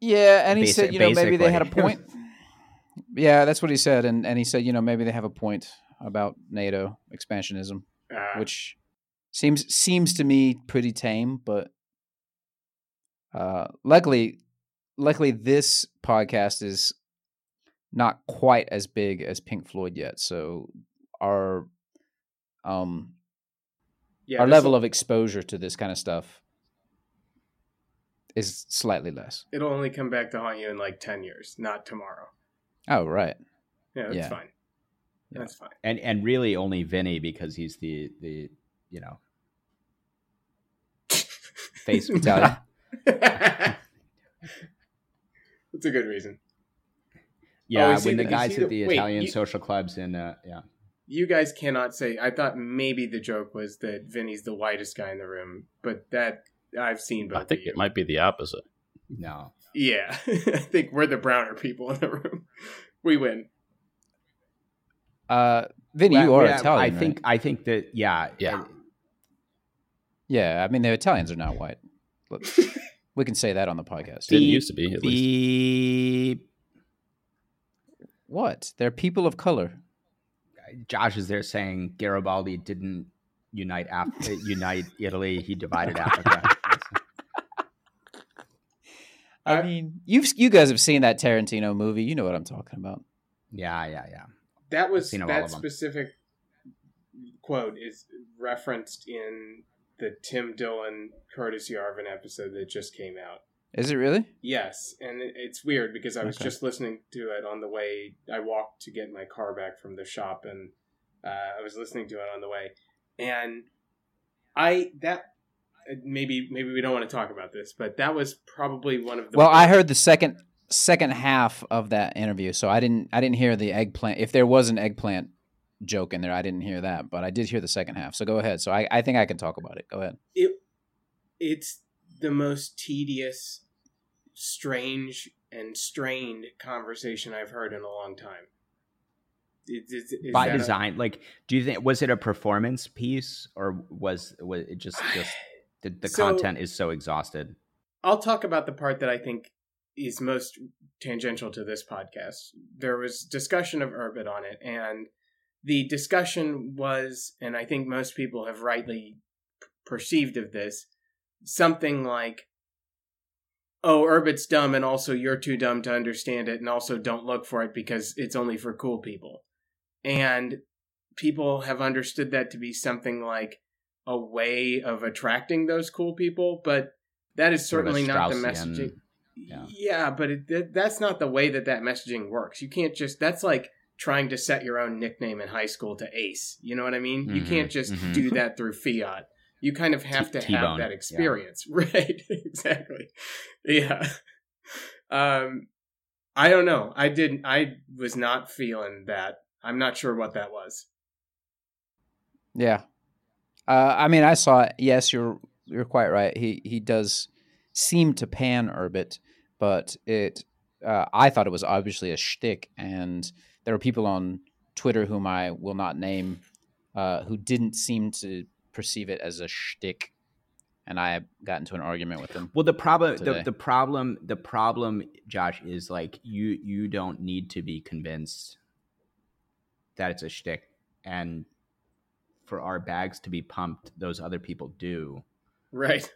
Yeah, and he Basi- said, you know, maybe they had a point. yeah, that's what he said, and and he said, you know, maybe they have a point about NATO expansionism, Uh, which seems seems to me pretty tame, but uh, luckily, luckily this podcast is not quite as big as Pink Floyd yet, so our um yeah, our this'll- level of exposure to this kind of stuff is slightly less. it'll only come back to haunt you in like ten years, not tomorrow. Oh, right. Yeah, that's Yeah. fine. Yeah. That's fine. and and really only Vinny because he's the the you know face Italian. That's a good reason. Yeah, Oh, is when the the- guys at the- the wait, Italian you- social clubs in uh, yeah. You guys cannot say. I thought maybe the joke was that Vinny's the whitest guy in the room, but that I've seen both I think of you. it might be the opposite. No. Yeah, I think we're the browner people in the room. We win. Uh, Vinny, Well, you are yeah, Italian. I think? I think that yeah Yeah. Yeah, I mean the Italians are not white. Look, we can say that on the podcast. Didn't The- used to be at least. What? They're people of color. Josh is there saying Garibaldi didn't unite Af- uh, unite Italy. He divided Africa. I I- mean, you've you guys have seen that Tarantino movie. You know what I'm talking about. yeah, yeah, yeah. That was that specific quote is referenced in the Tim Dillon Curtis Yarvin episode that just came out. Is it really? Yes, and it, it's weird because I was Okay. just listening to it on the way. I walked to get my car back from the shop, and uh, I was listening to it on the way. And I that maybe maybe we don't want to talk about this, but that was probably one of the Well, I heard the second second half of that interview, so I didn't I didn't hear the eggplant. If there was an eggplant joke in there, I didn't hear that, but I did hear the second half. So go ahead. So I, I think I can talk about it. Go ahead. it it's the most tedious, strange, and strained conversation I've heard in a long time. It, it, is By that a- design, like, do you think was it a performance piece or was was it just just the, the So- content is so exhausted? I'll talk about the part that I think is most tangential to this podcast. There was discussion of Urbit on it, and the discussion was, and I think most people have rightly p- perceived of this, something like, "Oh, Urbit's dumb, and also you're too dumb to understand it, and also don't look for it because it's only for cool people." And people have understood that to be something like a way of attracting those cool people, but that is Sort of certainly not the messaging. yeah. Yeah, but it, that, that's not the way that that messaging works. You can't just that's like trying to set your own nickname in high school to ace. You know what I mean? You Mhm, can't just mhm. do that through fiat. You kind of have T- to T-bone, have that yeah. experience, right? exactly. Yeah. Um, I don't know. I didn't. I was not feeling that. I'm not sure what that was. Yeah. Uh, I mean, I saw it. Yes, you're you're quite right. He he does seem to pan Urbit, but it uh, I thought it was obviously a shtick, and there were people on Twitter whom I will not name uh, who didn't seem to perceive it as a shtick, and I got into an argument with them. Well, the problem, the, the problem, the problem, Josh, is like you you don't need to be convinced that it's a shtick, and for our bags to be pumped, those other people do. Right.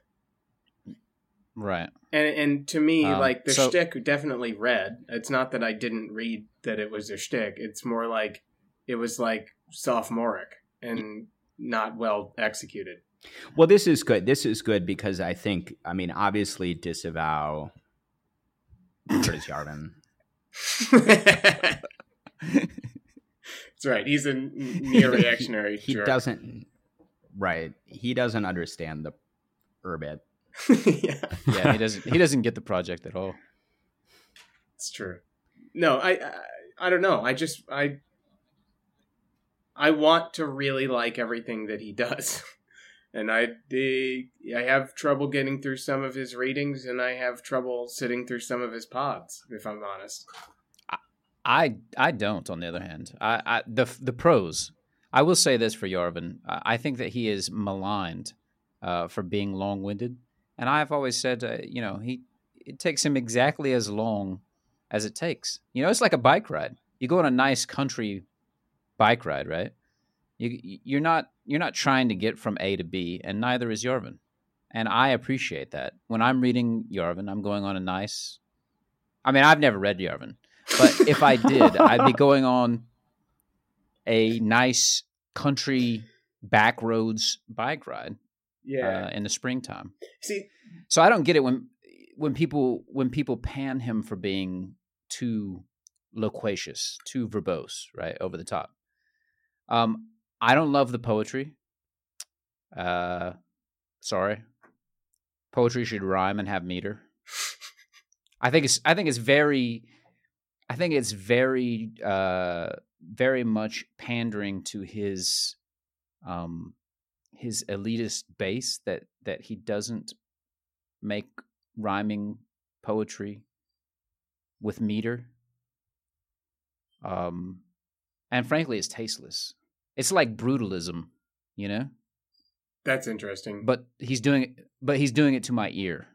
Right. And and to me, Um, like the so- shtick definitely read. It's not that I didn't read that it was a shtick. It's more like it was like sophomoric and not well executed. Well, this is good. This is good because I think, I mean, obviously disavow Curtis Yarvin. That's right. He's a neoreactionary. He jerk. doesn't, right? He doesn't understand the Urbit. yeah, Yeah, he doesn't. He doesn't get the project at all. it's true. No, I, I I don't know. I just I I want to really like everything that he does. And I the, I have trouble getting through some of his readings and I have trouble sitting through some of his pods, if I'm honest. I I don't. On the other hand, I, I the the pros. I will say this for Yarvin. I think that he is maligned uh, for being long winded, and I've always said, uh, you know, he it takes him exactly as long as it takes. You know, it's like a bike ride. You go on a nice country bike ride, right? You you're not you're not trying to get from A to B, and neither is Yarvin. And I appreciate that. When I'm reading Yarvin, I'm going on a nice. I mean, I've never read Yarvin, but if I did, I'd be going on a nice country back roads bike ride Yeah. uh, in the springtime. See, So I don't get it when when people when people pan him for being too loquacious, too verbose, right over the top. Um, I don't love the poetry. Uh, sorry, poetry should rhyme and have meter. I think it's I think it's very I think it's very uh very much pandering to his um his elitist base that that he doesn't make rhyming poetry with meter. Um and frankly it's tasteless. It's like brutalism, you know? that's interesting. But he's doing it but he's doing it to my ear.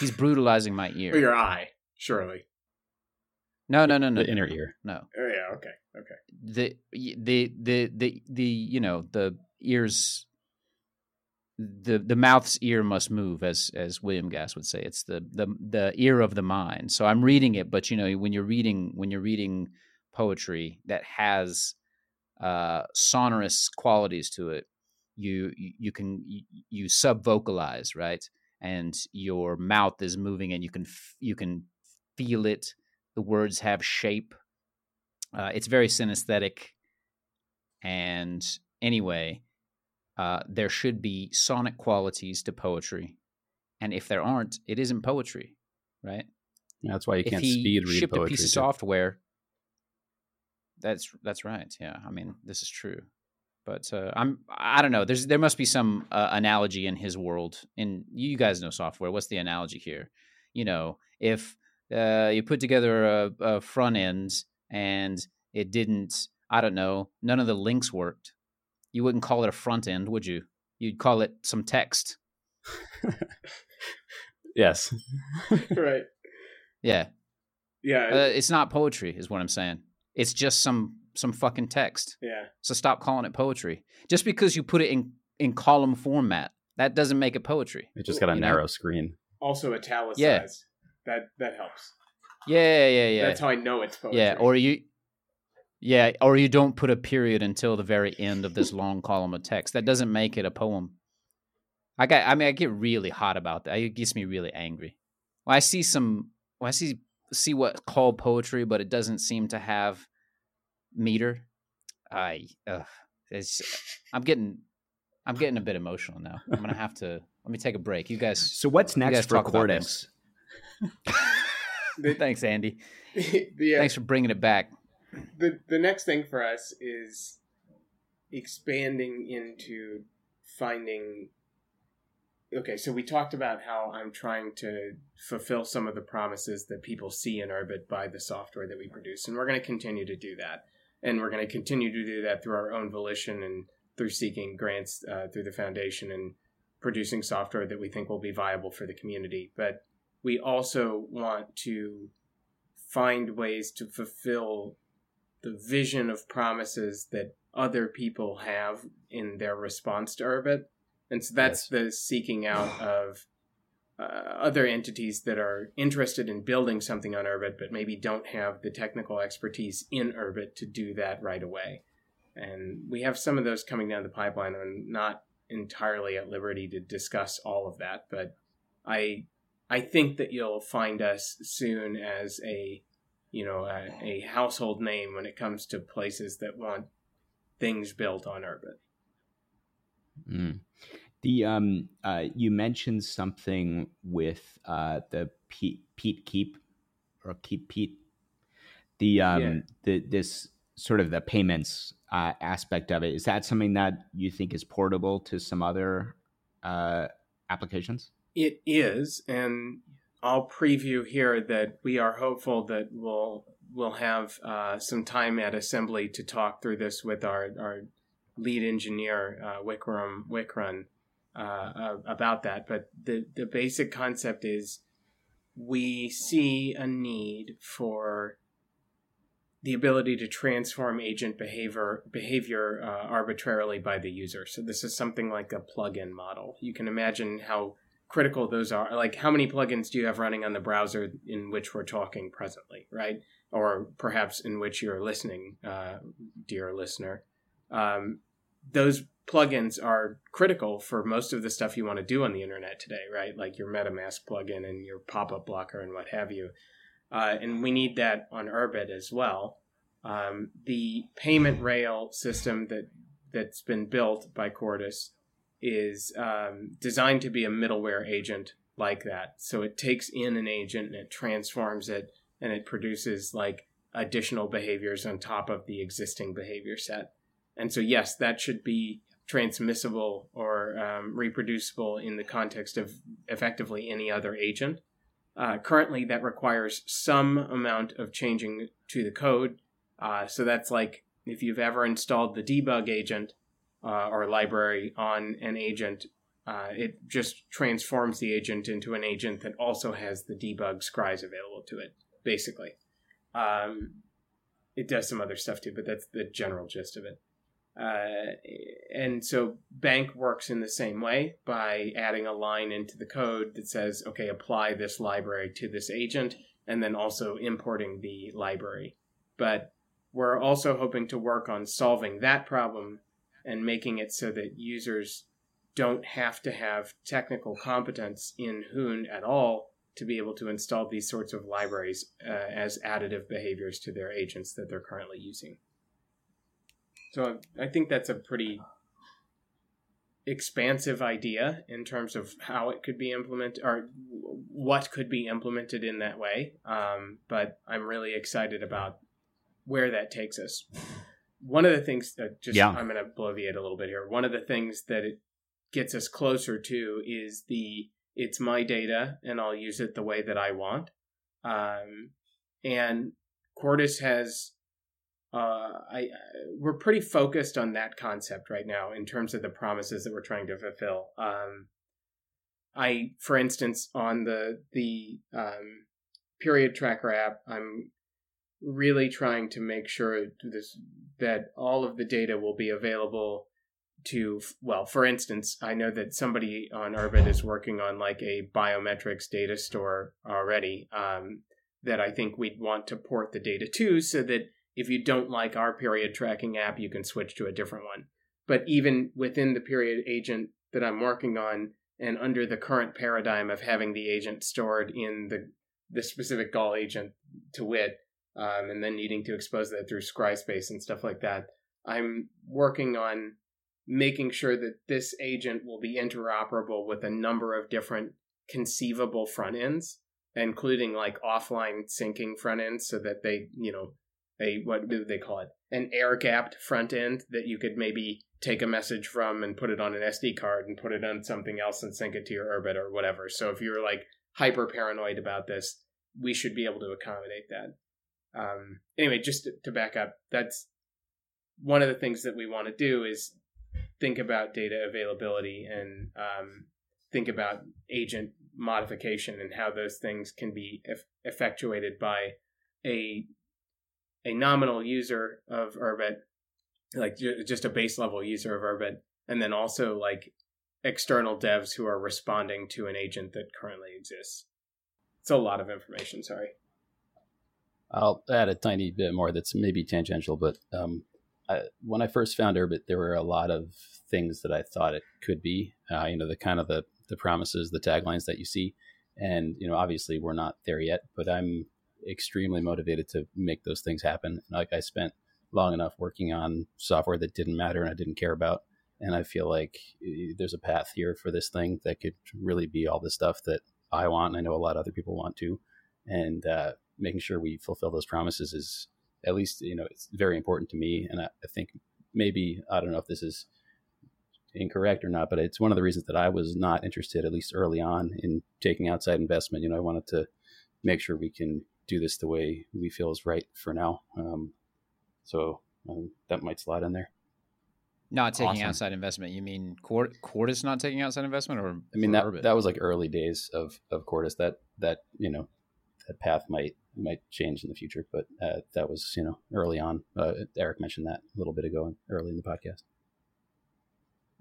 He's brutalizing my ear. or your eye, surely. No, no, no, no. the inner ear. No. Oh yeah, okay, okay. the the the the the you know the ears the the mouth's ear must move as as William Gass would say it's the the the ear of the mind so I'm reading it but you know when you're reading when you're reading poetry that has uh sonorous qualities to it you you, you can you, you sub vocalize right and your mouth is moving and you can f- you can feel it the words have shape uh, it's very synesthetic. And anyway, uh, there should be sonic qualities to poetry. And if there aren't, it isn't poetry, right? Yeah, that's why you if can't speed read shipped poetry. a piece of too. software, that's that's right. Yeah, I mean, this is true. But uh, I'm I don't know. There's there must be some uh, analogy in his world. And you guys know software. What's the analogy here? You know, if uh, you put together a, a front end and it didn't, I don't know, none of the links worked. You wouldn't call it a front end, would you? You'd call it some text. Yes. right. Yeah, Yeah. uh, it's not poetry, is what I'm saying. It's just some some fucking text. yeah. So stop calling it poetry. Just because you put it in in column format, that doesn't make it poetry. It just got a You know? narrow screen. Also italicized. Yeah. That that helps. Yeah, yeah, yeah. That's how I know it's poetry. Yeah, or you Yeah, or you don't put a period until the very end of this long column of text. That doesn't make it a poem. I got I mean I get really hot about that. It gets me really angry. When I see some when I see see what's called poetry but it doesn't seem to have meter, I ugh, it's I'm getting I'm getting a bit emotional now. I'm going to have to let me take a break. You guys So what's next for talk Quartus? The- Thanks Andy. the, uh, Thanks for bringing it back. the the next thing for us is expanding into finding okay so we talked about how i'm trying to fulfill some of the promises that people see in Urbit by the software that we produce and we're going to continue to do that and we're going to continue to do that through our own volition and through seeking grants uh, through the foundation and producing software that we think will be viable for the community but we also want to find ways to fulfill the vision of promises that other people have in their response to Urbit. And so that's the seeking out of uh, other entities that are interested in building something on Urbit, but maybe don't have the technical expertise in Urbit to do that right away. And we have some of those coming down the pipeline. I'm not entirely at liberty to discuss all of that, but I I think that you'll find us soon as a you know a, a household name when it comes to places that want things built on Urbit. Mm. The um, uh, you mentioned something with uh, the Peat Peat Keep or Keep Peat. The um, yeah. the this sort of the payments uh, aspect of it is that something that you think is portable to some other uh, applications? It is, and I'll preview here that we are hopeful that we'll we'll have uh, some time at assembly to talk through this with our our lead engineer uh, Wicrum Wicrun uh, about that. But the the basic concept is we see a need for the ability to transform agent behavior behavior uh, arbitrarily by the user. So this is something like a plug-in model. You can imagine how critical those are. Like how many plugins do you have running on the browser in which we're talking presently, right? Or perhaps in which you're listening, uh, dear listener. Um, those plugins are critical for most of the stuff you want to do on the internet today, right? Like your MetaMask plugin and your pop-up blocker and what have you. Uh, and we need that on Urbit as well. Um, the payment rail system that that's been built by Quartus is um, designed to be a middleware agent like that. So it takes in an agent and it transforms it and it produces like additional behaviors on top of the existing behavior set. And so, yes, that should be transmissible or um, reproducible in the context of effectively any other agent. Uh, currently, that requires some amount of changing to the code. Uh, so that's like if you've ever installed the debug agent uh, or library on an agent, uh, it just transforms the agent into an agent that also has the debug scries available to it, basically. Um, it does some other stuff too, but that's the general gist of it. Uh, and so bank works in the same way by adding a line into the code that says, okay, apply this library to this agent, and then also importing the library. But we're also hoping to work on solving that problem and making it so that users don't have to have technical competence in Hoon at all to be able to install these sorts of libraries uh, as additive behaviors to their agents that they're currently using. So I think that's a pretty expansive idea in terms of how it could be implemented or what could be implemented in that way. Um, but I'm really excited about where that takes us. One of the things that just yeah. I'm going to bloviate a little bit here. One of the things that it gets us closer to is the it's my data and I'll use it the way that I want. Um, and Quartus has uh, I we're pretty focused on that concept right now in terms of the promises that we're trying to fulfill. Um, I, for instance, on the the um, period tracker app, I'm really trying to make sure this that all of the data will be available to well for instance i know that somebody on urbit is working on like a biometrics data store already um, that i think we'd want to port the data to so that if you don't like our period tracking app, you can switch to a different one. But even within the period agent that I'm working on, and under the current paradigm of having the agent stored in the the specific Gall agent to wit, um, and then needing to expose that through ScrySpace and stuff like that, I'm working on making sure that this agent will be interoperable with a number of different conceivable front ends, including like offline syncing front ends, so that they, you know, a what do they call it? An air gapped front end that you could maybe take a message from and put it on an SD card and put it on something else and sync it to your Urbit or whatever. So if you're like hyper paranoid about this, we should be able to accommodate that. Um, anyway, just to, to back up, that's one of the things that we want to do is think about data availability and um, think about agent modification and how those things can be eff- effectuated by a a nominal user of Urbit, like just a base level user of Urbit, and then also like external devs who are responding to an agent that currently exists. It's a lot of information. Sorry. I'll add a tiny bit more that's maybe tangential, but um, I, when I first found Urbit, there were a lot of things that I thought it could be. Uh, you know, the kind of the the promises, the taglines that you see, and you know, obviously we're not there yet. But I'm extremely motivated to make those things happen. Like I spent long enough working on software that didn't matter and I didn't care about, and I feel like there's a path here for this thing that could really be all the stuff that I want. And I know a lot of other people want to, and uh, making sure we fulfill those promises is at least you know it's very important to me and I, I, think maybe i don't know if this is incorrect or not but it's one of the reasons that i was not interested at least early on in taking outside investment you know i wanted to make sure we can do this the way we feel is right for now um, so um, that might slide in there not taking awesome. outside investment. You mean Cort- Quartus not taking outside investment, or I mean that that was like early days of of Quartus. That that you know that path might might change in the future. But uh, that was you know early on. Uh, Eric mentioned that a little bit ago, early in the podcast.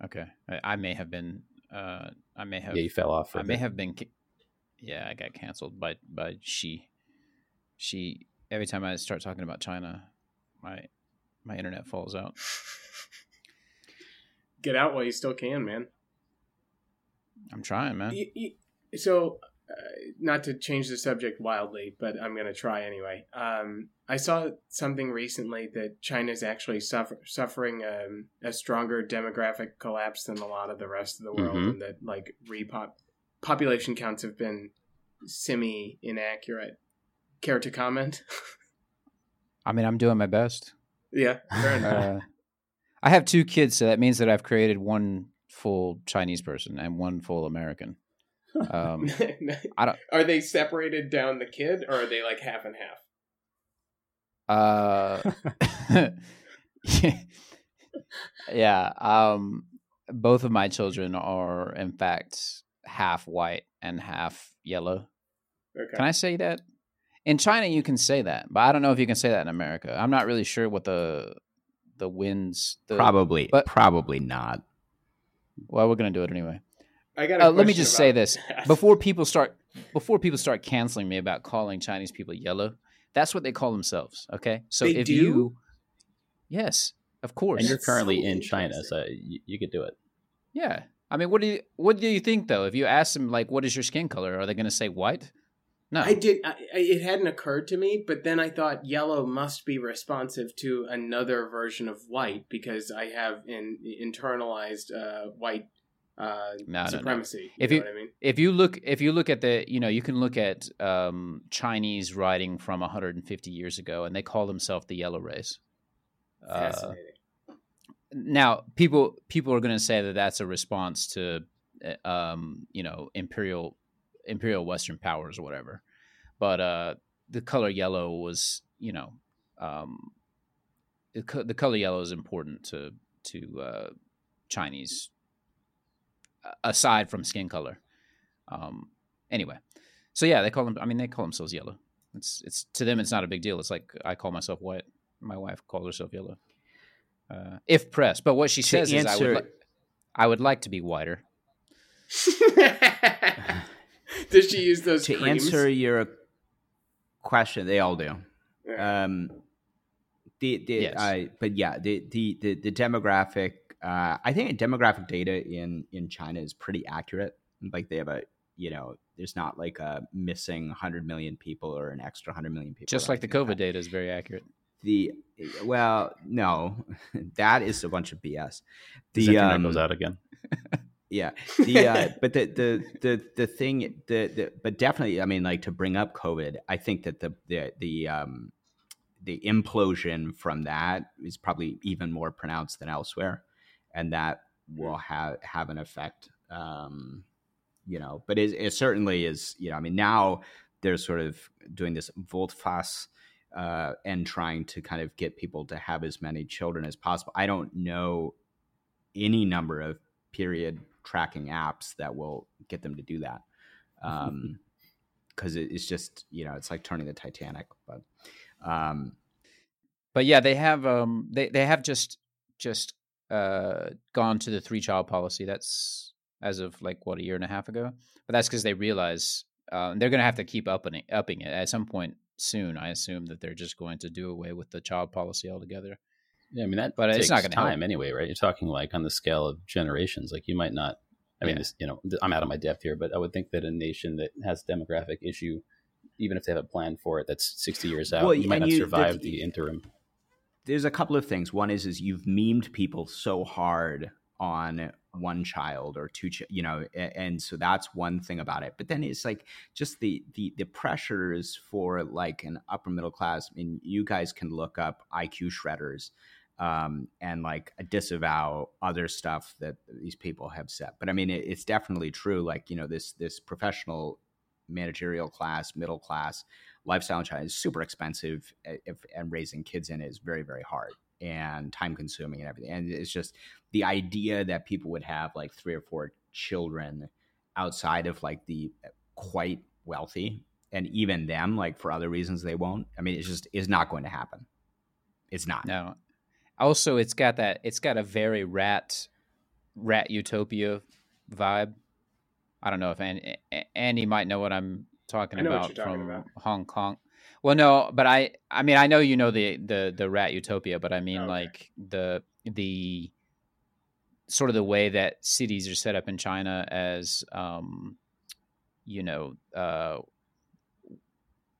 Okay, I, I may have been. Uh, I may have. Yeah, you fell off. I may have been. Yeah, I got canceled by by Xi. She every time I start talking about China, my my internet falls out. Get out while you still can, man. I'm trying, man. So not to change the subject wildly, but I'm going to try anyway. Um, I saw something recently that China is actually suffer, suffering um, a stronger demographic collapse than a lot of the rest of the world, mm-hmm. and that like repop population counts have been semi inaccurate. Care to comment? I mean, I'm doing my best. Yeah, uh, I have two kids, so that means that I've created one full Chinese person and one full American. Um, I don't. Are they separated down the kid, or are they like half and half? Uh, yeah. Um, both of my children are, in fact, half white and half yellow. Okay. Can I say that? In China, you can say that, but I don't know if you can say that in America. I'm not really sure what the the winds. The, probably, but probably not. Well, we're gonna do it anyway. I got. Uh, let me just say this that. before people start before people start canceling me about calling Chinese people yellow. That's what they call themselves. Okay, so they if do? you, yes, of course, and you're currently so in China, so you, you could do it. Yeah, I mean, what do you what do you think though? If you ask them like, "What is your skin color?" Are they going to say white? No, I did. I, it hadn't occurred to me, but then I thought yellow must be responsive to another version of white because I have an internalized uh, white uh, no, supremacy. No, no. If you, I mean? if you look if you look at the you know you can look at um, Chinese writing from 150 years ago, and they call themselves the yellow race. Uh, Fascinating. Now, people people are going to say that that's a response to uh, um, you know imperial imperial Western powers or whatever, but uh, the color yellow was you know um, the, the color yellow is important to to uh, Chinese aside from skin color. Um, anyway, so yeah, they call them. I mean, they call themselves yellow. It's it's to them, it's not a big deal. It's like I call myself white. My wife calls herself yellow, uh, if pressed. But what she says answer, is, I would, li- I would like to be whiter. Does she use those to creams? answer your question? They all do. Um, the the yes. I but yeah the the the, the demographic uh, I think demographic data in in China is pretty accurate. Like they have a you know, there's not like a missing 100 million people or an extra 100 million people. Just like the COVID data is very accurate. The well, no, that is a bunch of BS. The um, goes out again. yeah, the uh, but the the the the thing the, the but definitely, I mean, like to bring up COVID, I think that the the the um the implosion from that is probably even more pronounced than elsewhere and that will have have an effect. Um, you know, but it, it, certainly is. You know, I mean, now they're sort of doing this volte-face uh, and trying to kind of get people to have as many children as possible. I don't know any number of period tracking apps that will get them to do that. Um, because it, it's just you know it's like turning the Titanic, but um, but yeah, they have um they they have just just uh, gone to the three child policy. That's as of like what a year and a half ago. But that's because they realize uh, they're going to have to keep upping it, upping it at some point soon. I assume that they're just going to do away with the child policy altogether. Yeah, I mean that, But it's not gonna time help. anyway, right? You're talking like on the scale of generations. Like you might not. I mean, Yeah. this, you know, I'm out of my depth here, but I would think that a nation that has a demographic issue, even if they have a plan for it, that's 60 years out, Well, you might not you- survive the- the interim. There's a couple of things. One is is you've memed people so hard on one child or two, ch- you know, a- and so that's one thing about it. But then it's like just the the the pressures for like an upper middle class. I mean, you guys can look up IQ shredders um, and like disavow other stuff that these people have said. But I mean, it, it's definitely true. Like you know, this this professional managerial class, middle class lifestyle in China is super expensive, eh, if, and raising kids in it is very very hard and time consuming and everything. And it's just the idea that people would have like three or four children outside of like the eh, quite wealthy and even them like for other reasons they won't i mean it's just is not going to happen it's not No. Also, it's got that. It's got a very rat, rat utopia vibe. I don't know if Andy, Andy might know what I'm talking I know what about talking from about. Hong Kong. Well, no, but I, I mean, I know you know the the the rat utopia, but I mean Okay. like the the sort of the way that cities are set up in China as, um, you know, uh,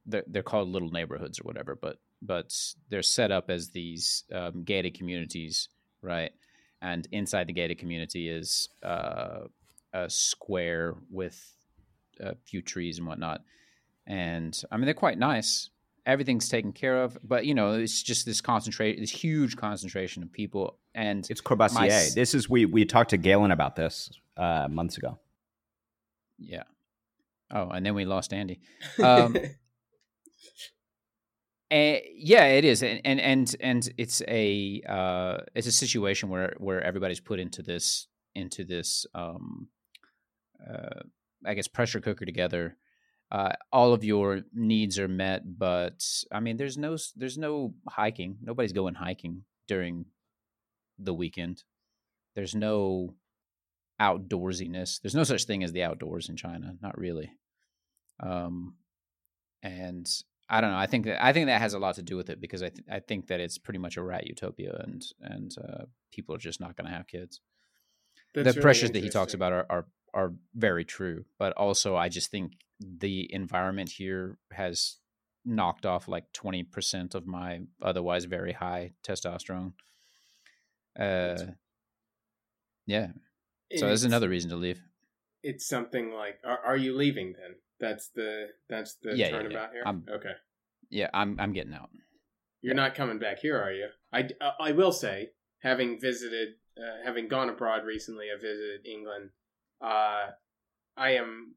they're, they're called little neighborhoods or whatever, but but they're set up as these um, gated communities, right? And inside the gated community is uh, a square with a few trees and whatnot. And I mean, they're quite nice. Everything's taken care of, but you know, it's just this concentrate, this huge concentration of people, and it's My Corbusier. s- this is we we talked to Galen about this uh months ago yeah. Oh, and then we lost Andy. Um, Uh, yeah, it is, and and and, and it's a uh, it's a situation where where everybody's put into this into this um, uh, I guess pressure cooker together. Uh, all of your needs are met, but I mean, there's no there's no hiking. Nobody's going hiking during the weekend. There's no outdoorsiness. There's no such thing as the outdoors in China. Not really. Um, and I don't know. I think that I think that has a lot to do with it because I th- I think that it's pretty much a rat utopia, and and uh, people are just not going to have kids. That's the really pressures that he talks about are, are are very true, but also I just think the environment here has knocked off like twenty percent of my otherwise very high testosterone. Uh, yeah. So there's another reason to leave. It's something like, are, are you leaving then? That's the that's the Yeah, yeah, turnabout yeah. here. I'm- okay, Yeah, I'm I'm getting out. you're not coming back here, are you? I, I will say, having visited, uh, having gone abroad recently, I visited England. Uh, I am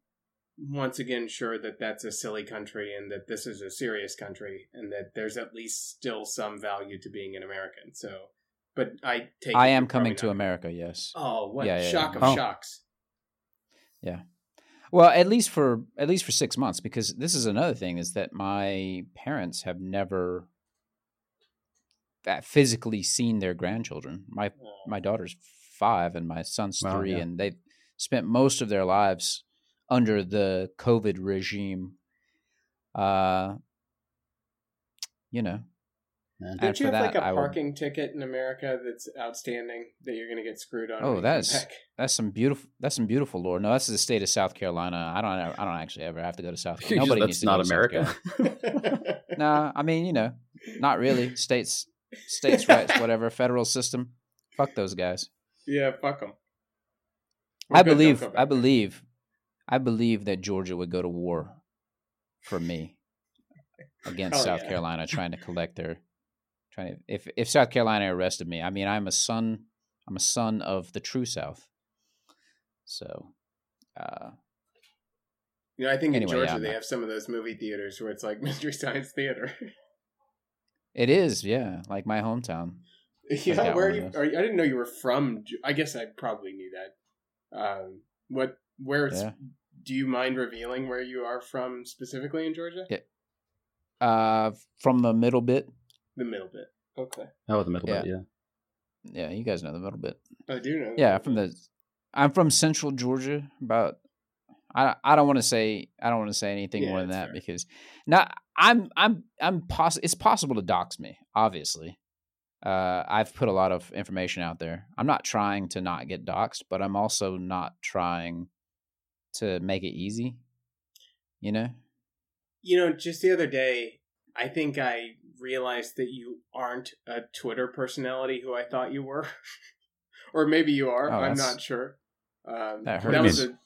once again sure that that's a silly country and that this is a serious country and that there's at least still some value to being an American. So, but I take. I am coming to not. America. Yes. Oh, what Yeah, yeah, shock yeah. of Oh. shocks! Yeah. Well, at least for at least for six months, because this is another thing is that my parents have never uh, physically seen their grandchildren. My Oh. my daughter's five and my son's Wow, three, yeah. and they spent most of their lives under the COVID regime. Uh, you know, Man. Don't you for have like that, a I will- parking ticket in America that's outstanding that you're going to get screwed on? Oh, when you come that's- That's some beautiful. That's some beautiful lore. No, that's the state of South Carolina. I don't. I don't actually ever have to go to South. Carolina. Nobody that's needs to not go America. Carolina. Nah, I mean, you know, not really. States, states' rights, whatever. Federal system. Fuck those guys. yeah, fuck them. I believe. I believe. I believe that Georgia would go to war for me against South yeah. Carolina, trying to collect their. Trying to, if if South Carolina arrested me, I mean, I'm a son. I'm a son of the true South. So, uh, You know, I think Anyway, in Georgia I'm they not- have some of those movie theaters where it's like Mystery Science Theater. it is, yeah, like my hometown. yeah, where are you? Are you? I didn't know you were from. I guess I probably knew that. Um, what? Where? Yeah. Do you mind revealing where you are from specifically in Georgia? Yeah. Uh, from the middle bit. The middle bit. Okay, Oh, the middle Yeah. bit, yeah. Yeah, you guys know the middle bit. I do know. the Yeah, from bit. the I'm from Central Georgia. About I I don't want to say I don't want to say anything Yeah, more than that fair. because not I'm I'm I'm poss- It's possible to dox me. Obviously, uh, I've put a lot of information out there. I'm not trying to not get doxed, but I'm also not trying to make it easy. You know. You know, just the other day, I think I realized that you aren't a Twitter personality who I thought you were, or maybe you are. Oh, I'm not sure. Um, That that was a.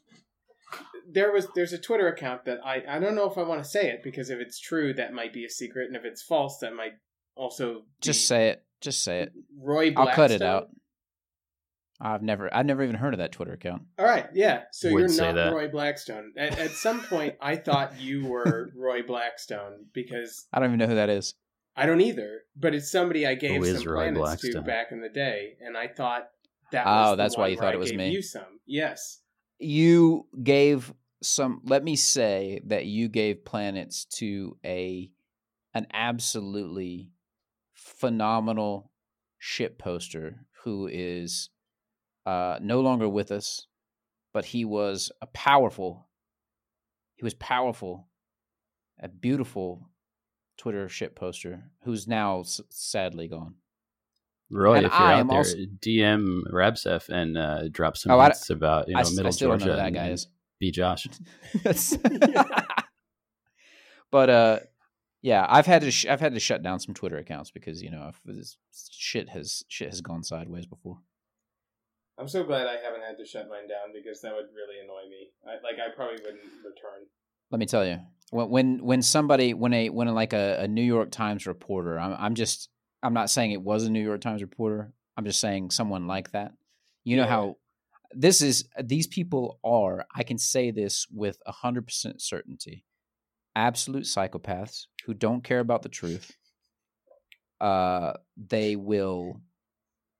There was there's a Twitter account that I I don't know if I want to say it because if it's true that might be a secret and if it's false that might also Just say it. Just say it. Roy. Blackstone. I'll cut it out. I've never I've never even heard of that Twitter account. All right, yeah. So Would you're not that. Roy Blackstone. At, at some point, I thought you were Roy Blackstone because I don't even know who that is. I don't either. But it's somebody I gave Who is some Roy planets to back in the day, and I thought that. Oh, the that's why you thought I it was gave me. You some, yes. you gave some let me say that you gave planets to a an absolutely phenomenal ship poster who is uh no longer with us but he was a powerful he was powerful a beautiful twitter ship poster who's now s- sadly gone Roy, And if you're I out there, also- DM Rabsef and uh, drop some Oh, I- hints about you know I, I Middle still Georgia. know that guy is Be Josh. but uh yeah i've had to sh- i've had to shut down some twitter accounts because you know this shit has shit has gone sideways before I'm so glad I haven't had to shut mine down because that would really annoy me. I, like I probably wouldn't return. let me tell you when when when somebody when a when like a, a new york times reporter I'm, I'm just i'm not saying it was a new york times reporter i'm just saying someone like that you know Yeah. how this is these people are i can say this with 100% certainty absolute psychopaths who don't care about the truth uh they will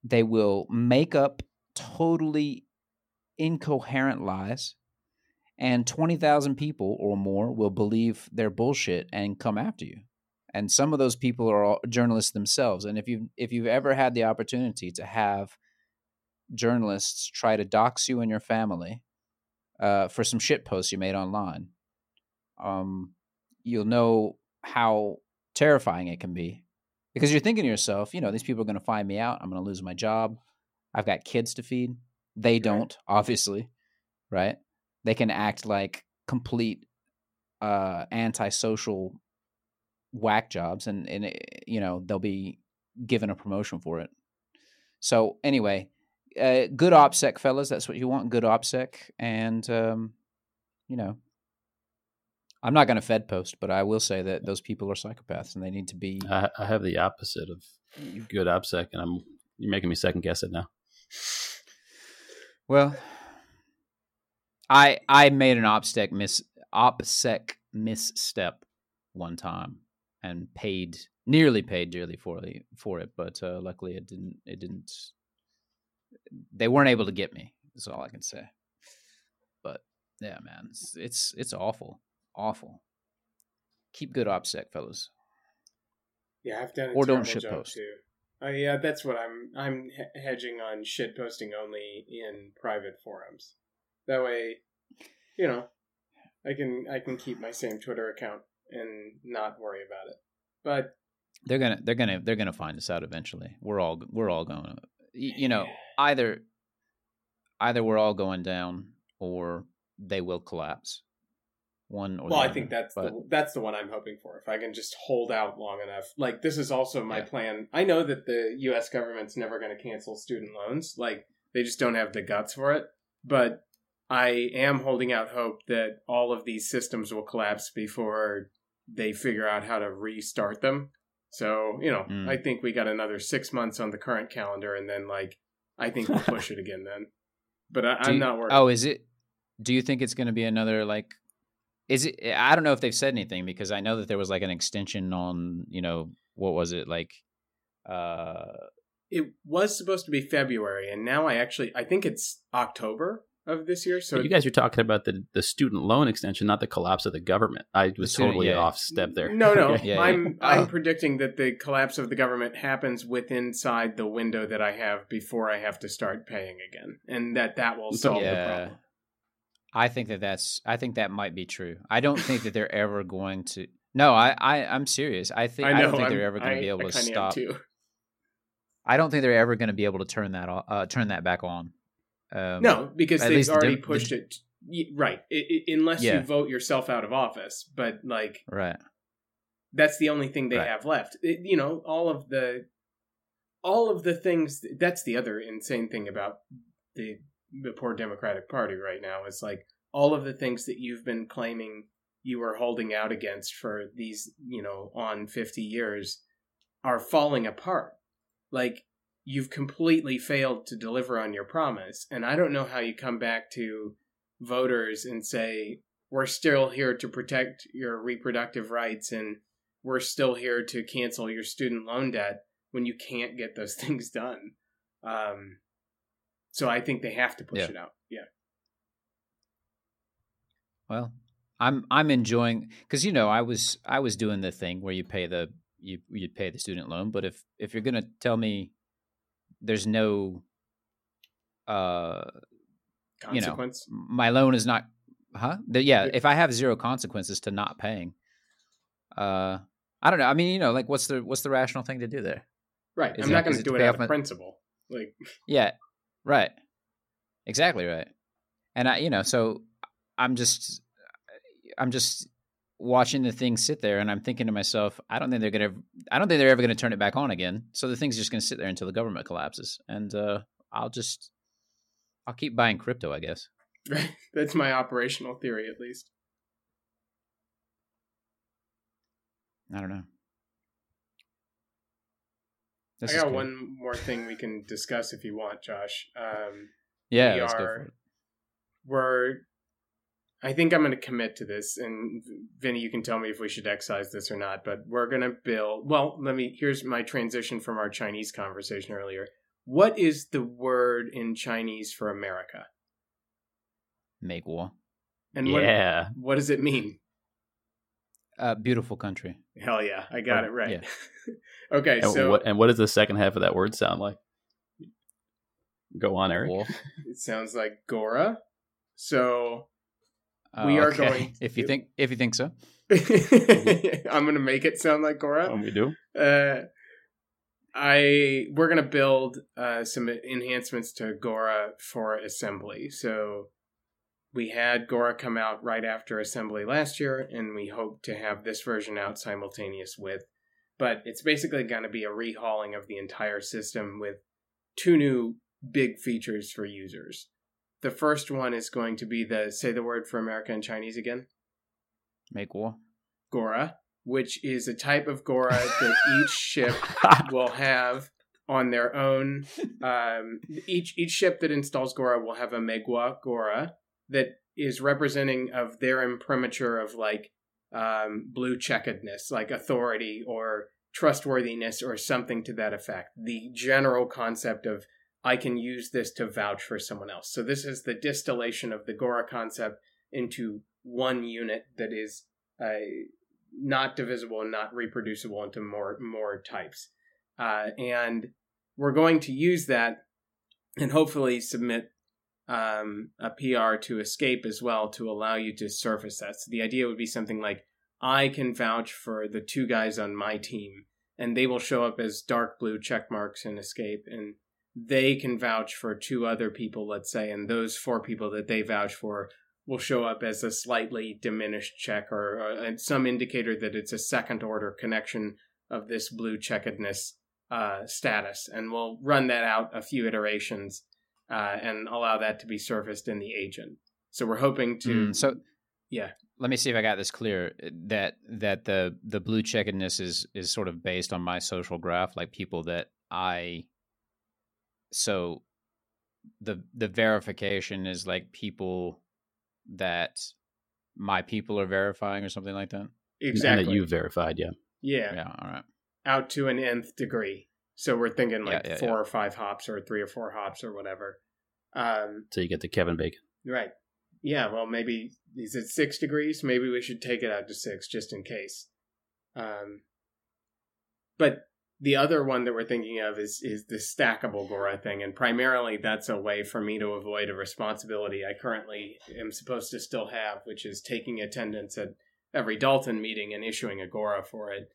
they will make up totally incoherent lies and 20,000 people or more will believe their bullshit and come after you. And some of those people are journalists themselves. And if you if you've ever had the opportunity to have journalists try to dox you and your family uh, for some shit posts you made online, um, you'll know how terrifying it can be. Because you're thinking to yourself, you know, these people are going to find me out. I'm going to lose my job. I've got kids to feed. They don't, obviously, right? They can act like complete uh, antisocial whack jobs, and and it- you know they'll be given a promotion for it. So anyway, uh, good OPSEC fellas. That's what you want. Good OPSEC, and um, you know, I'm not going to Fed post, but I will say that those people are psychopaths, and they need to be. I, I have the opposite of good OPSEC, and I'm you're making me second guess it now. Well, I I made an OPSEC miss OPSEC misstep one time and paid nearly paid dearly for the for it, but uh, luckily it didn't it didn't. They weren't able to get me. Is all I can say. But yeah, man, it's it's, it's awful, awful. Keep good OPSEC, fellas. Yeah, I've done Or don't shitpost. too. Uh, yeah, that's what I'm. I'm hedging on shit posting only in private forums. That way, you know, I can I can keep my same Twitter account and not worry about it. But They're gonna they're gonna they're gonna find us out eventually. We're all we're all going. You know, either either we're all going down or they will collapse. One or well, I think that's but the that's the one I'm hoping for. If I can just hold out long enough, like this is also my Yeah. plan. I know that the U.S. government's never going to cancel student loans. Like they just don't have the guts for it. But I am holding out hope that all of these systems will collapse before they figure out how to restart them. So you know, Mm. I think we got another six months on the current calendar, and then like I think we'll push it again then. But I, I'm you- not worried. Oh, is it? Do you think it's going to be another like? Is it? I don't know if they've said anything because I know that there was like an extension on you know what was it like? Uh, it was supposed to be February, and now I actually I think it's October. of this year. So you guys are talking about the the student loan extension, not the collapse of the government. I was student- totally yeah. off step there. No, no. Yeah, yeah. I'm I'm Oh. predicting that the collapse of the government happens within inside the window that I have before I have to start paying again, and that that will So- solve the problem. I think that that's. I think that might be true. I don't think that they're ever going to. No, I, I I'm serious. I think I, I don't think I'm- they're ever going to be able I to stop. I don't think they're ever going to be able to turn that off, uh, turn that back on. Um, No, because they've the already the- pushed it. Right, I- I- unless Yeah. you vote yourself out of office, but like Right. that's the only thing they Right. have left. It- you know, all of the, all of the things. That's the other insane thing about the the poor Democratic Party right now is like all of the things that you've been claiming you were holding out against for these, you know, on fifty years, are falling apart. Like you've completely failed to deliver on your promise, and I don't know how you come back to voters and say we're still here to protect your reproductive rights and we're still here to cancel your student loan debt when you can't get those things done. Um, so I think they have to push Yeah. it out. Yeah. Well, I'm I'm enjoying because you know I was I was doing the thing where you pay the you you'd pay the student loan, but if if you're gonna tell me there's no uh You know, Consequence. my loan is not huh the, yeah Yeah. if i have zero consequences to not paying uh i don't know i mean you know like what's the what's the rational thing to do there right. is I'm it- not going to do it out of my- principle. Like, yeah right exactly right and i you know so i'm just i'm just watching the thing sit there and i'm thinking to myself i don't think they're gonna i don't think they're ever gonna turn it back on again so the thing's just gonna sit there until the government collapses and uh i'll just i'll keep buying crypto i guess right. That's my operational theory, at least. i don't know This is got good. one more thing we can discuss if you want, Josh. Um, Yeah, we let's go are- for it. we're I think I'm going to commit to this, and Vinny, you can tell me if we should excise this or not. But we're going to build. Well, let me. Here's my transition from our Chinese conversation earlier. What is the word in Chinese for America? Make war. And what yeah. what does it mean? Uh, beautiful country. Hell yeah, I got Oh, it right. yeah. okay, And, so what, and what does the second half of that word sound like? Go on, Eric. War. it sounds like Gora. So We are going If you to- think if you think so. I'm going to make it sound like Gora. Oh, we do. uh, I we're gonna build uh, some enhancements to Gora for assembly. So we had Gora come out right after assembly last year, and we hope to have this version out simultaneous with. But it's basically going to be a rehauling of the entire system with two new big features for users. The first one is going to be the say the word for America in Chinese again. Make war. Gora, which is a type of Gora that each ship will have on their own. Um, each each ship that installs Gora will have a Megwa Gora that is representing of their imprimatur of like um, blue checkedness, like authority or trustworthiness or something to that effect. The general concept of I can use this to vouch for someone else. So this is the distillation of the Gora concept into one unit that is uh, not divisible and not reproducible into more more types. Uh, and we're going to use that and hopefully submit um, a PR to Escape as well to allow you to surface that. So the idea would be something like I can vouch for the two guys on my team, and they will show up as dark blue check marks in Escape, and they can vouch for two other people, let's say, and those four people that they vouch for will show up as a slightly diminished check or uh, some indicator that it's a second order connection of this blue checkedness uh, status. And we'll run that out a few iterations uh, and allow that to be surfaced in the agent. So we're hoping to. Mm, so yeah. Let me see if I got this clear. That that the the blue checkedness is is sort of based on my social graph, like people that I. So, the the verification is like people that my people are verifying or something like that. exactly. And that you verified, yeah. yeah. Yeah. All right. Out to an nth degree. So we're thinking like Yeah, yeah, four yeah. or five hops or three or four hops or whatever. Um, So you get the Kevin Bacon. Right. Yeah, well, maybe is it six degrees? Maybe we should take it out to six just in case. Um, but the other one that we're thinking of is is the stackable Gora thing, and primarily that's a way for me to avoid a responsibility I currently am supposed to still have, which is taking attendance at every Dalten meeting and issuing a Gora for it.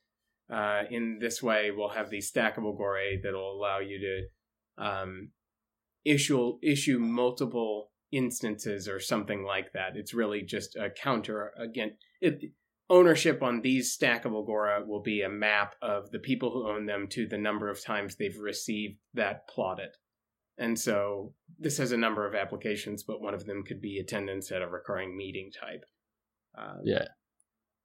Uh, in this way, we'll have the stackable Gora that'll allow you to um, issue issue multiple instances or something like that. It's really just a counter again. It, ownership on these stackable Gora will be a map of the people who own them to the number of times they've received that plotted. And so this has a number of applications, but one of them could be attendance at a recurring meeting type. Um, yeah.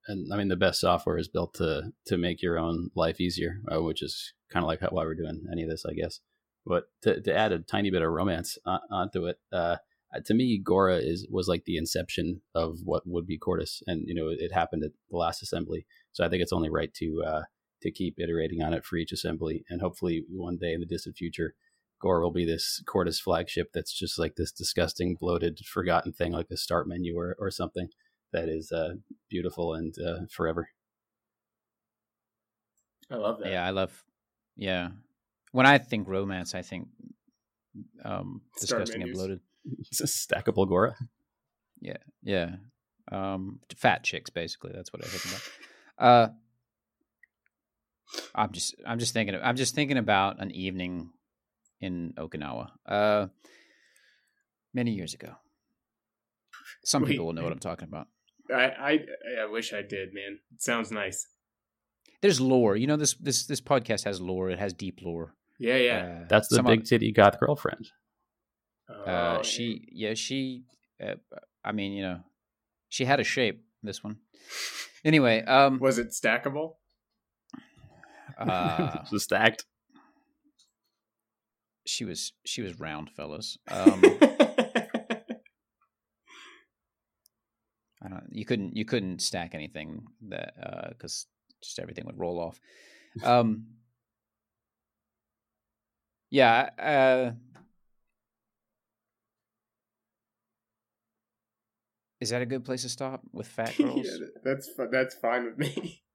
And I mean, the best software is built to to make your own life easier, uh, which is kind of like why we're doing any of this, I guess. But to, to add a tiny bit of romance on, onto it, uh, to me, Gora is was like the inception of what would be Quartus, and you know it happened at the last assembly. So I think it's only right to uh, to keep iterating on it for each assembly, and hopefully one day in the distant future, Gora will be this Quartus flagship that's just like this disgusting, bloated, forgotten thing, like the start menu or or something that is uh, beautiful and uh, forever. I love that. Yeah, I love. Yeah, when I think romance, I think um, disgusting and bloated. It's a stackable Gora. Yeah, yeah. Um, fat chicks, basically. That's what I think about. Uh, I'm just, I'm just thinking, I'm just thinking about an evening in Okinawa, uh, many years ago. Some Wait, people will know what I'm talking about. I, I, I wish I did, man. It sounds nice. There's lore. You know, this, this, this podcast has lore. It has deep lore. Yeah, yeah. Uh, That's the big titty goth girlfriend. Uh, oh, she, yeah, she. Uh, I mean, you know, she had a shape. This one, anyway. Um, was it stackable? Uh, was stacked. She was. She was round, fellas. Um, I don't. You couldn't. You couldn't stack anything that because uh, just everything would roll off. Um. Yeah. Uh, Is that a good place to stop with fat girls? yeah, that's that's fine with me.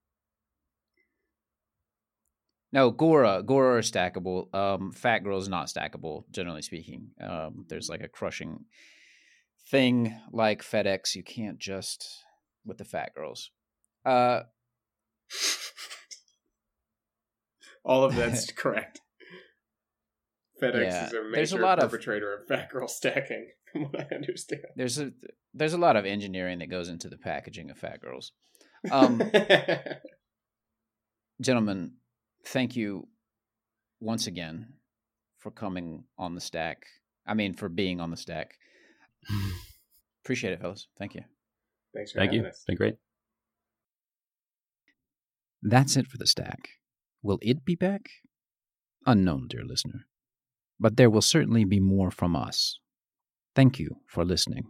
No, Gora, Gora are stackable. Um, fat girls not stackable, generally speaking. Um, there's like a crushing thing like FedEx. You can't just with the fat girls. Uh, All of that's correct. FedEx yeah, is a major a lot perpetrator of, of fat girl stacking, from what I understand. There's a there's a lot of engineering that goes into the packaging of fat girls. Um, gentlemen, thank you once again for coming on the stack. I mean, for being on the stack. Appreciate it, fellas. Thank you. Thanks for Thank you. Us. It's been great. That's it for the stack. Will it be back? Unknown, dear listener. But there will certainly be more from us. Thank you for listening.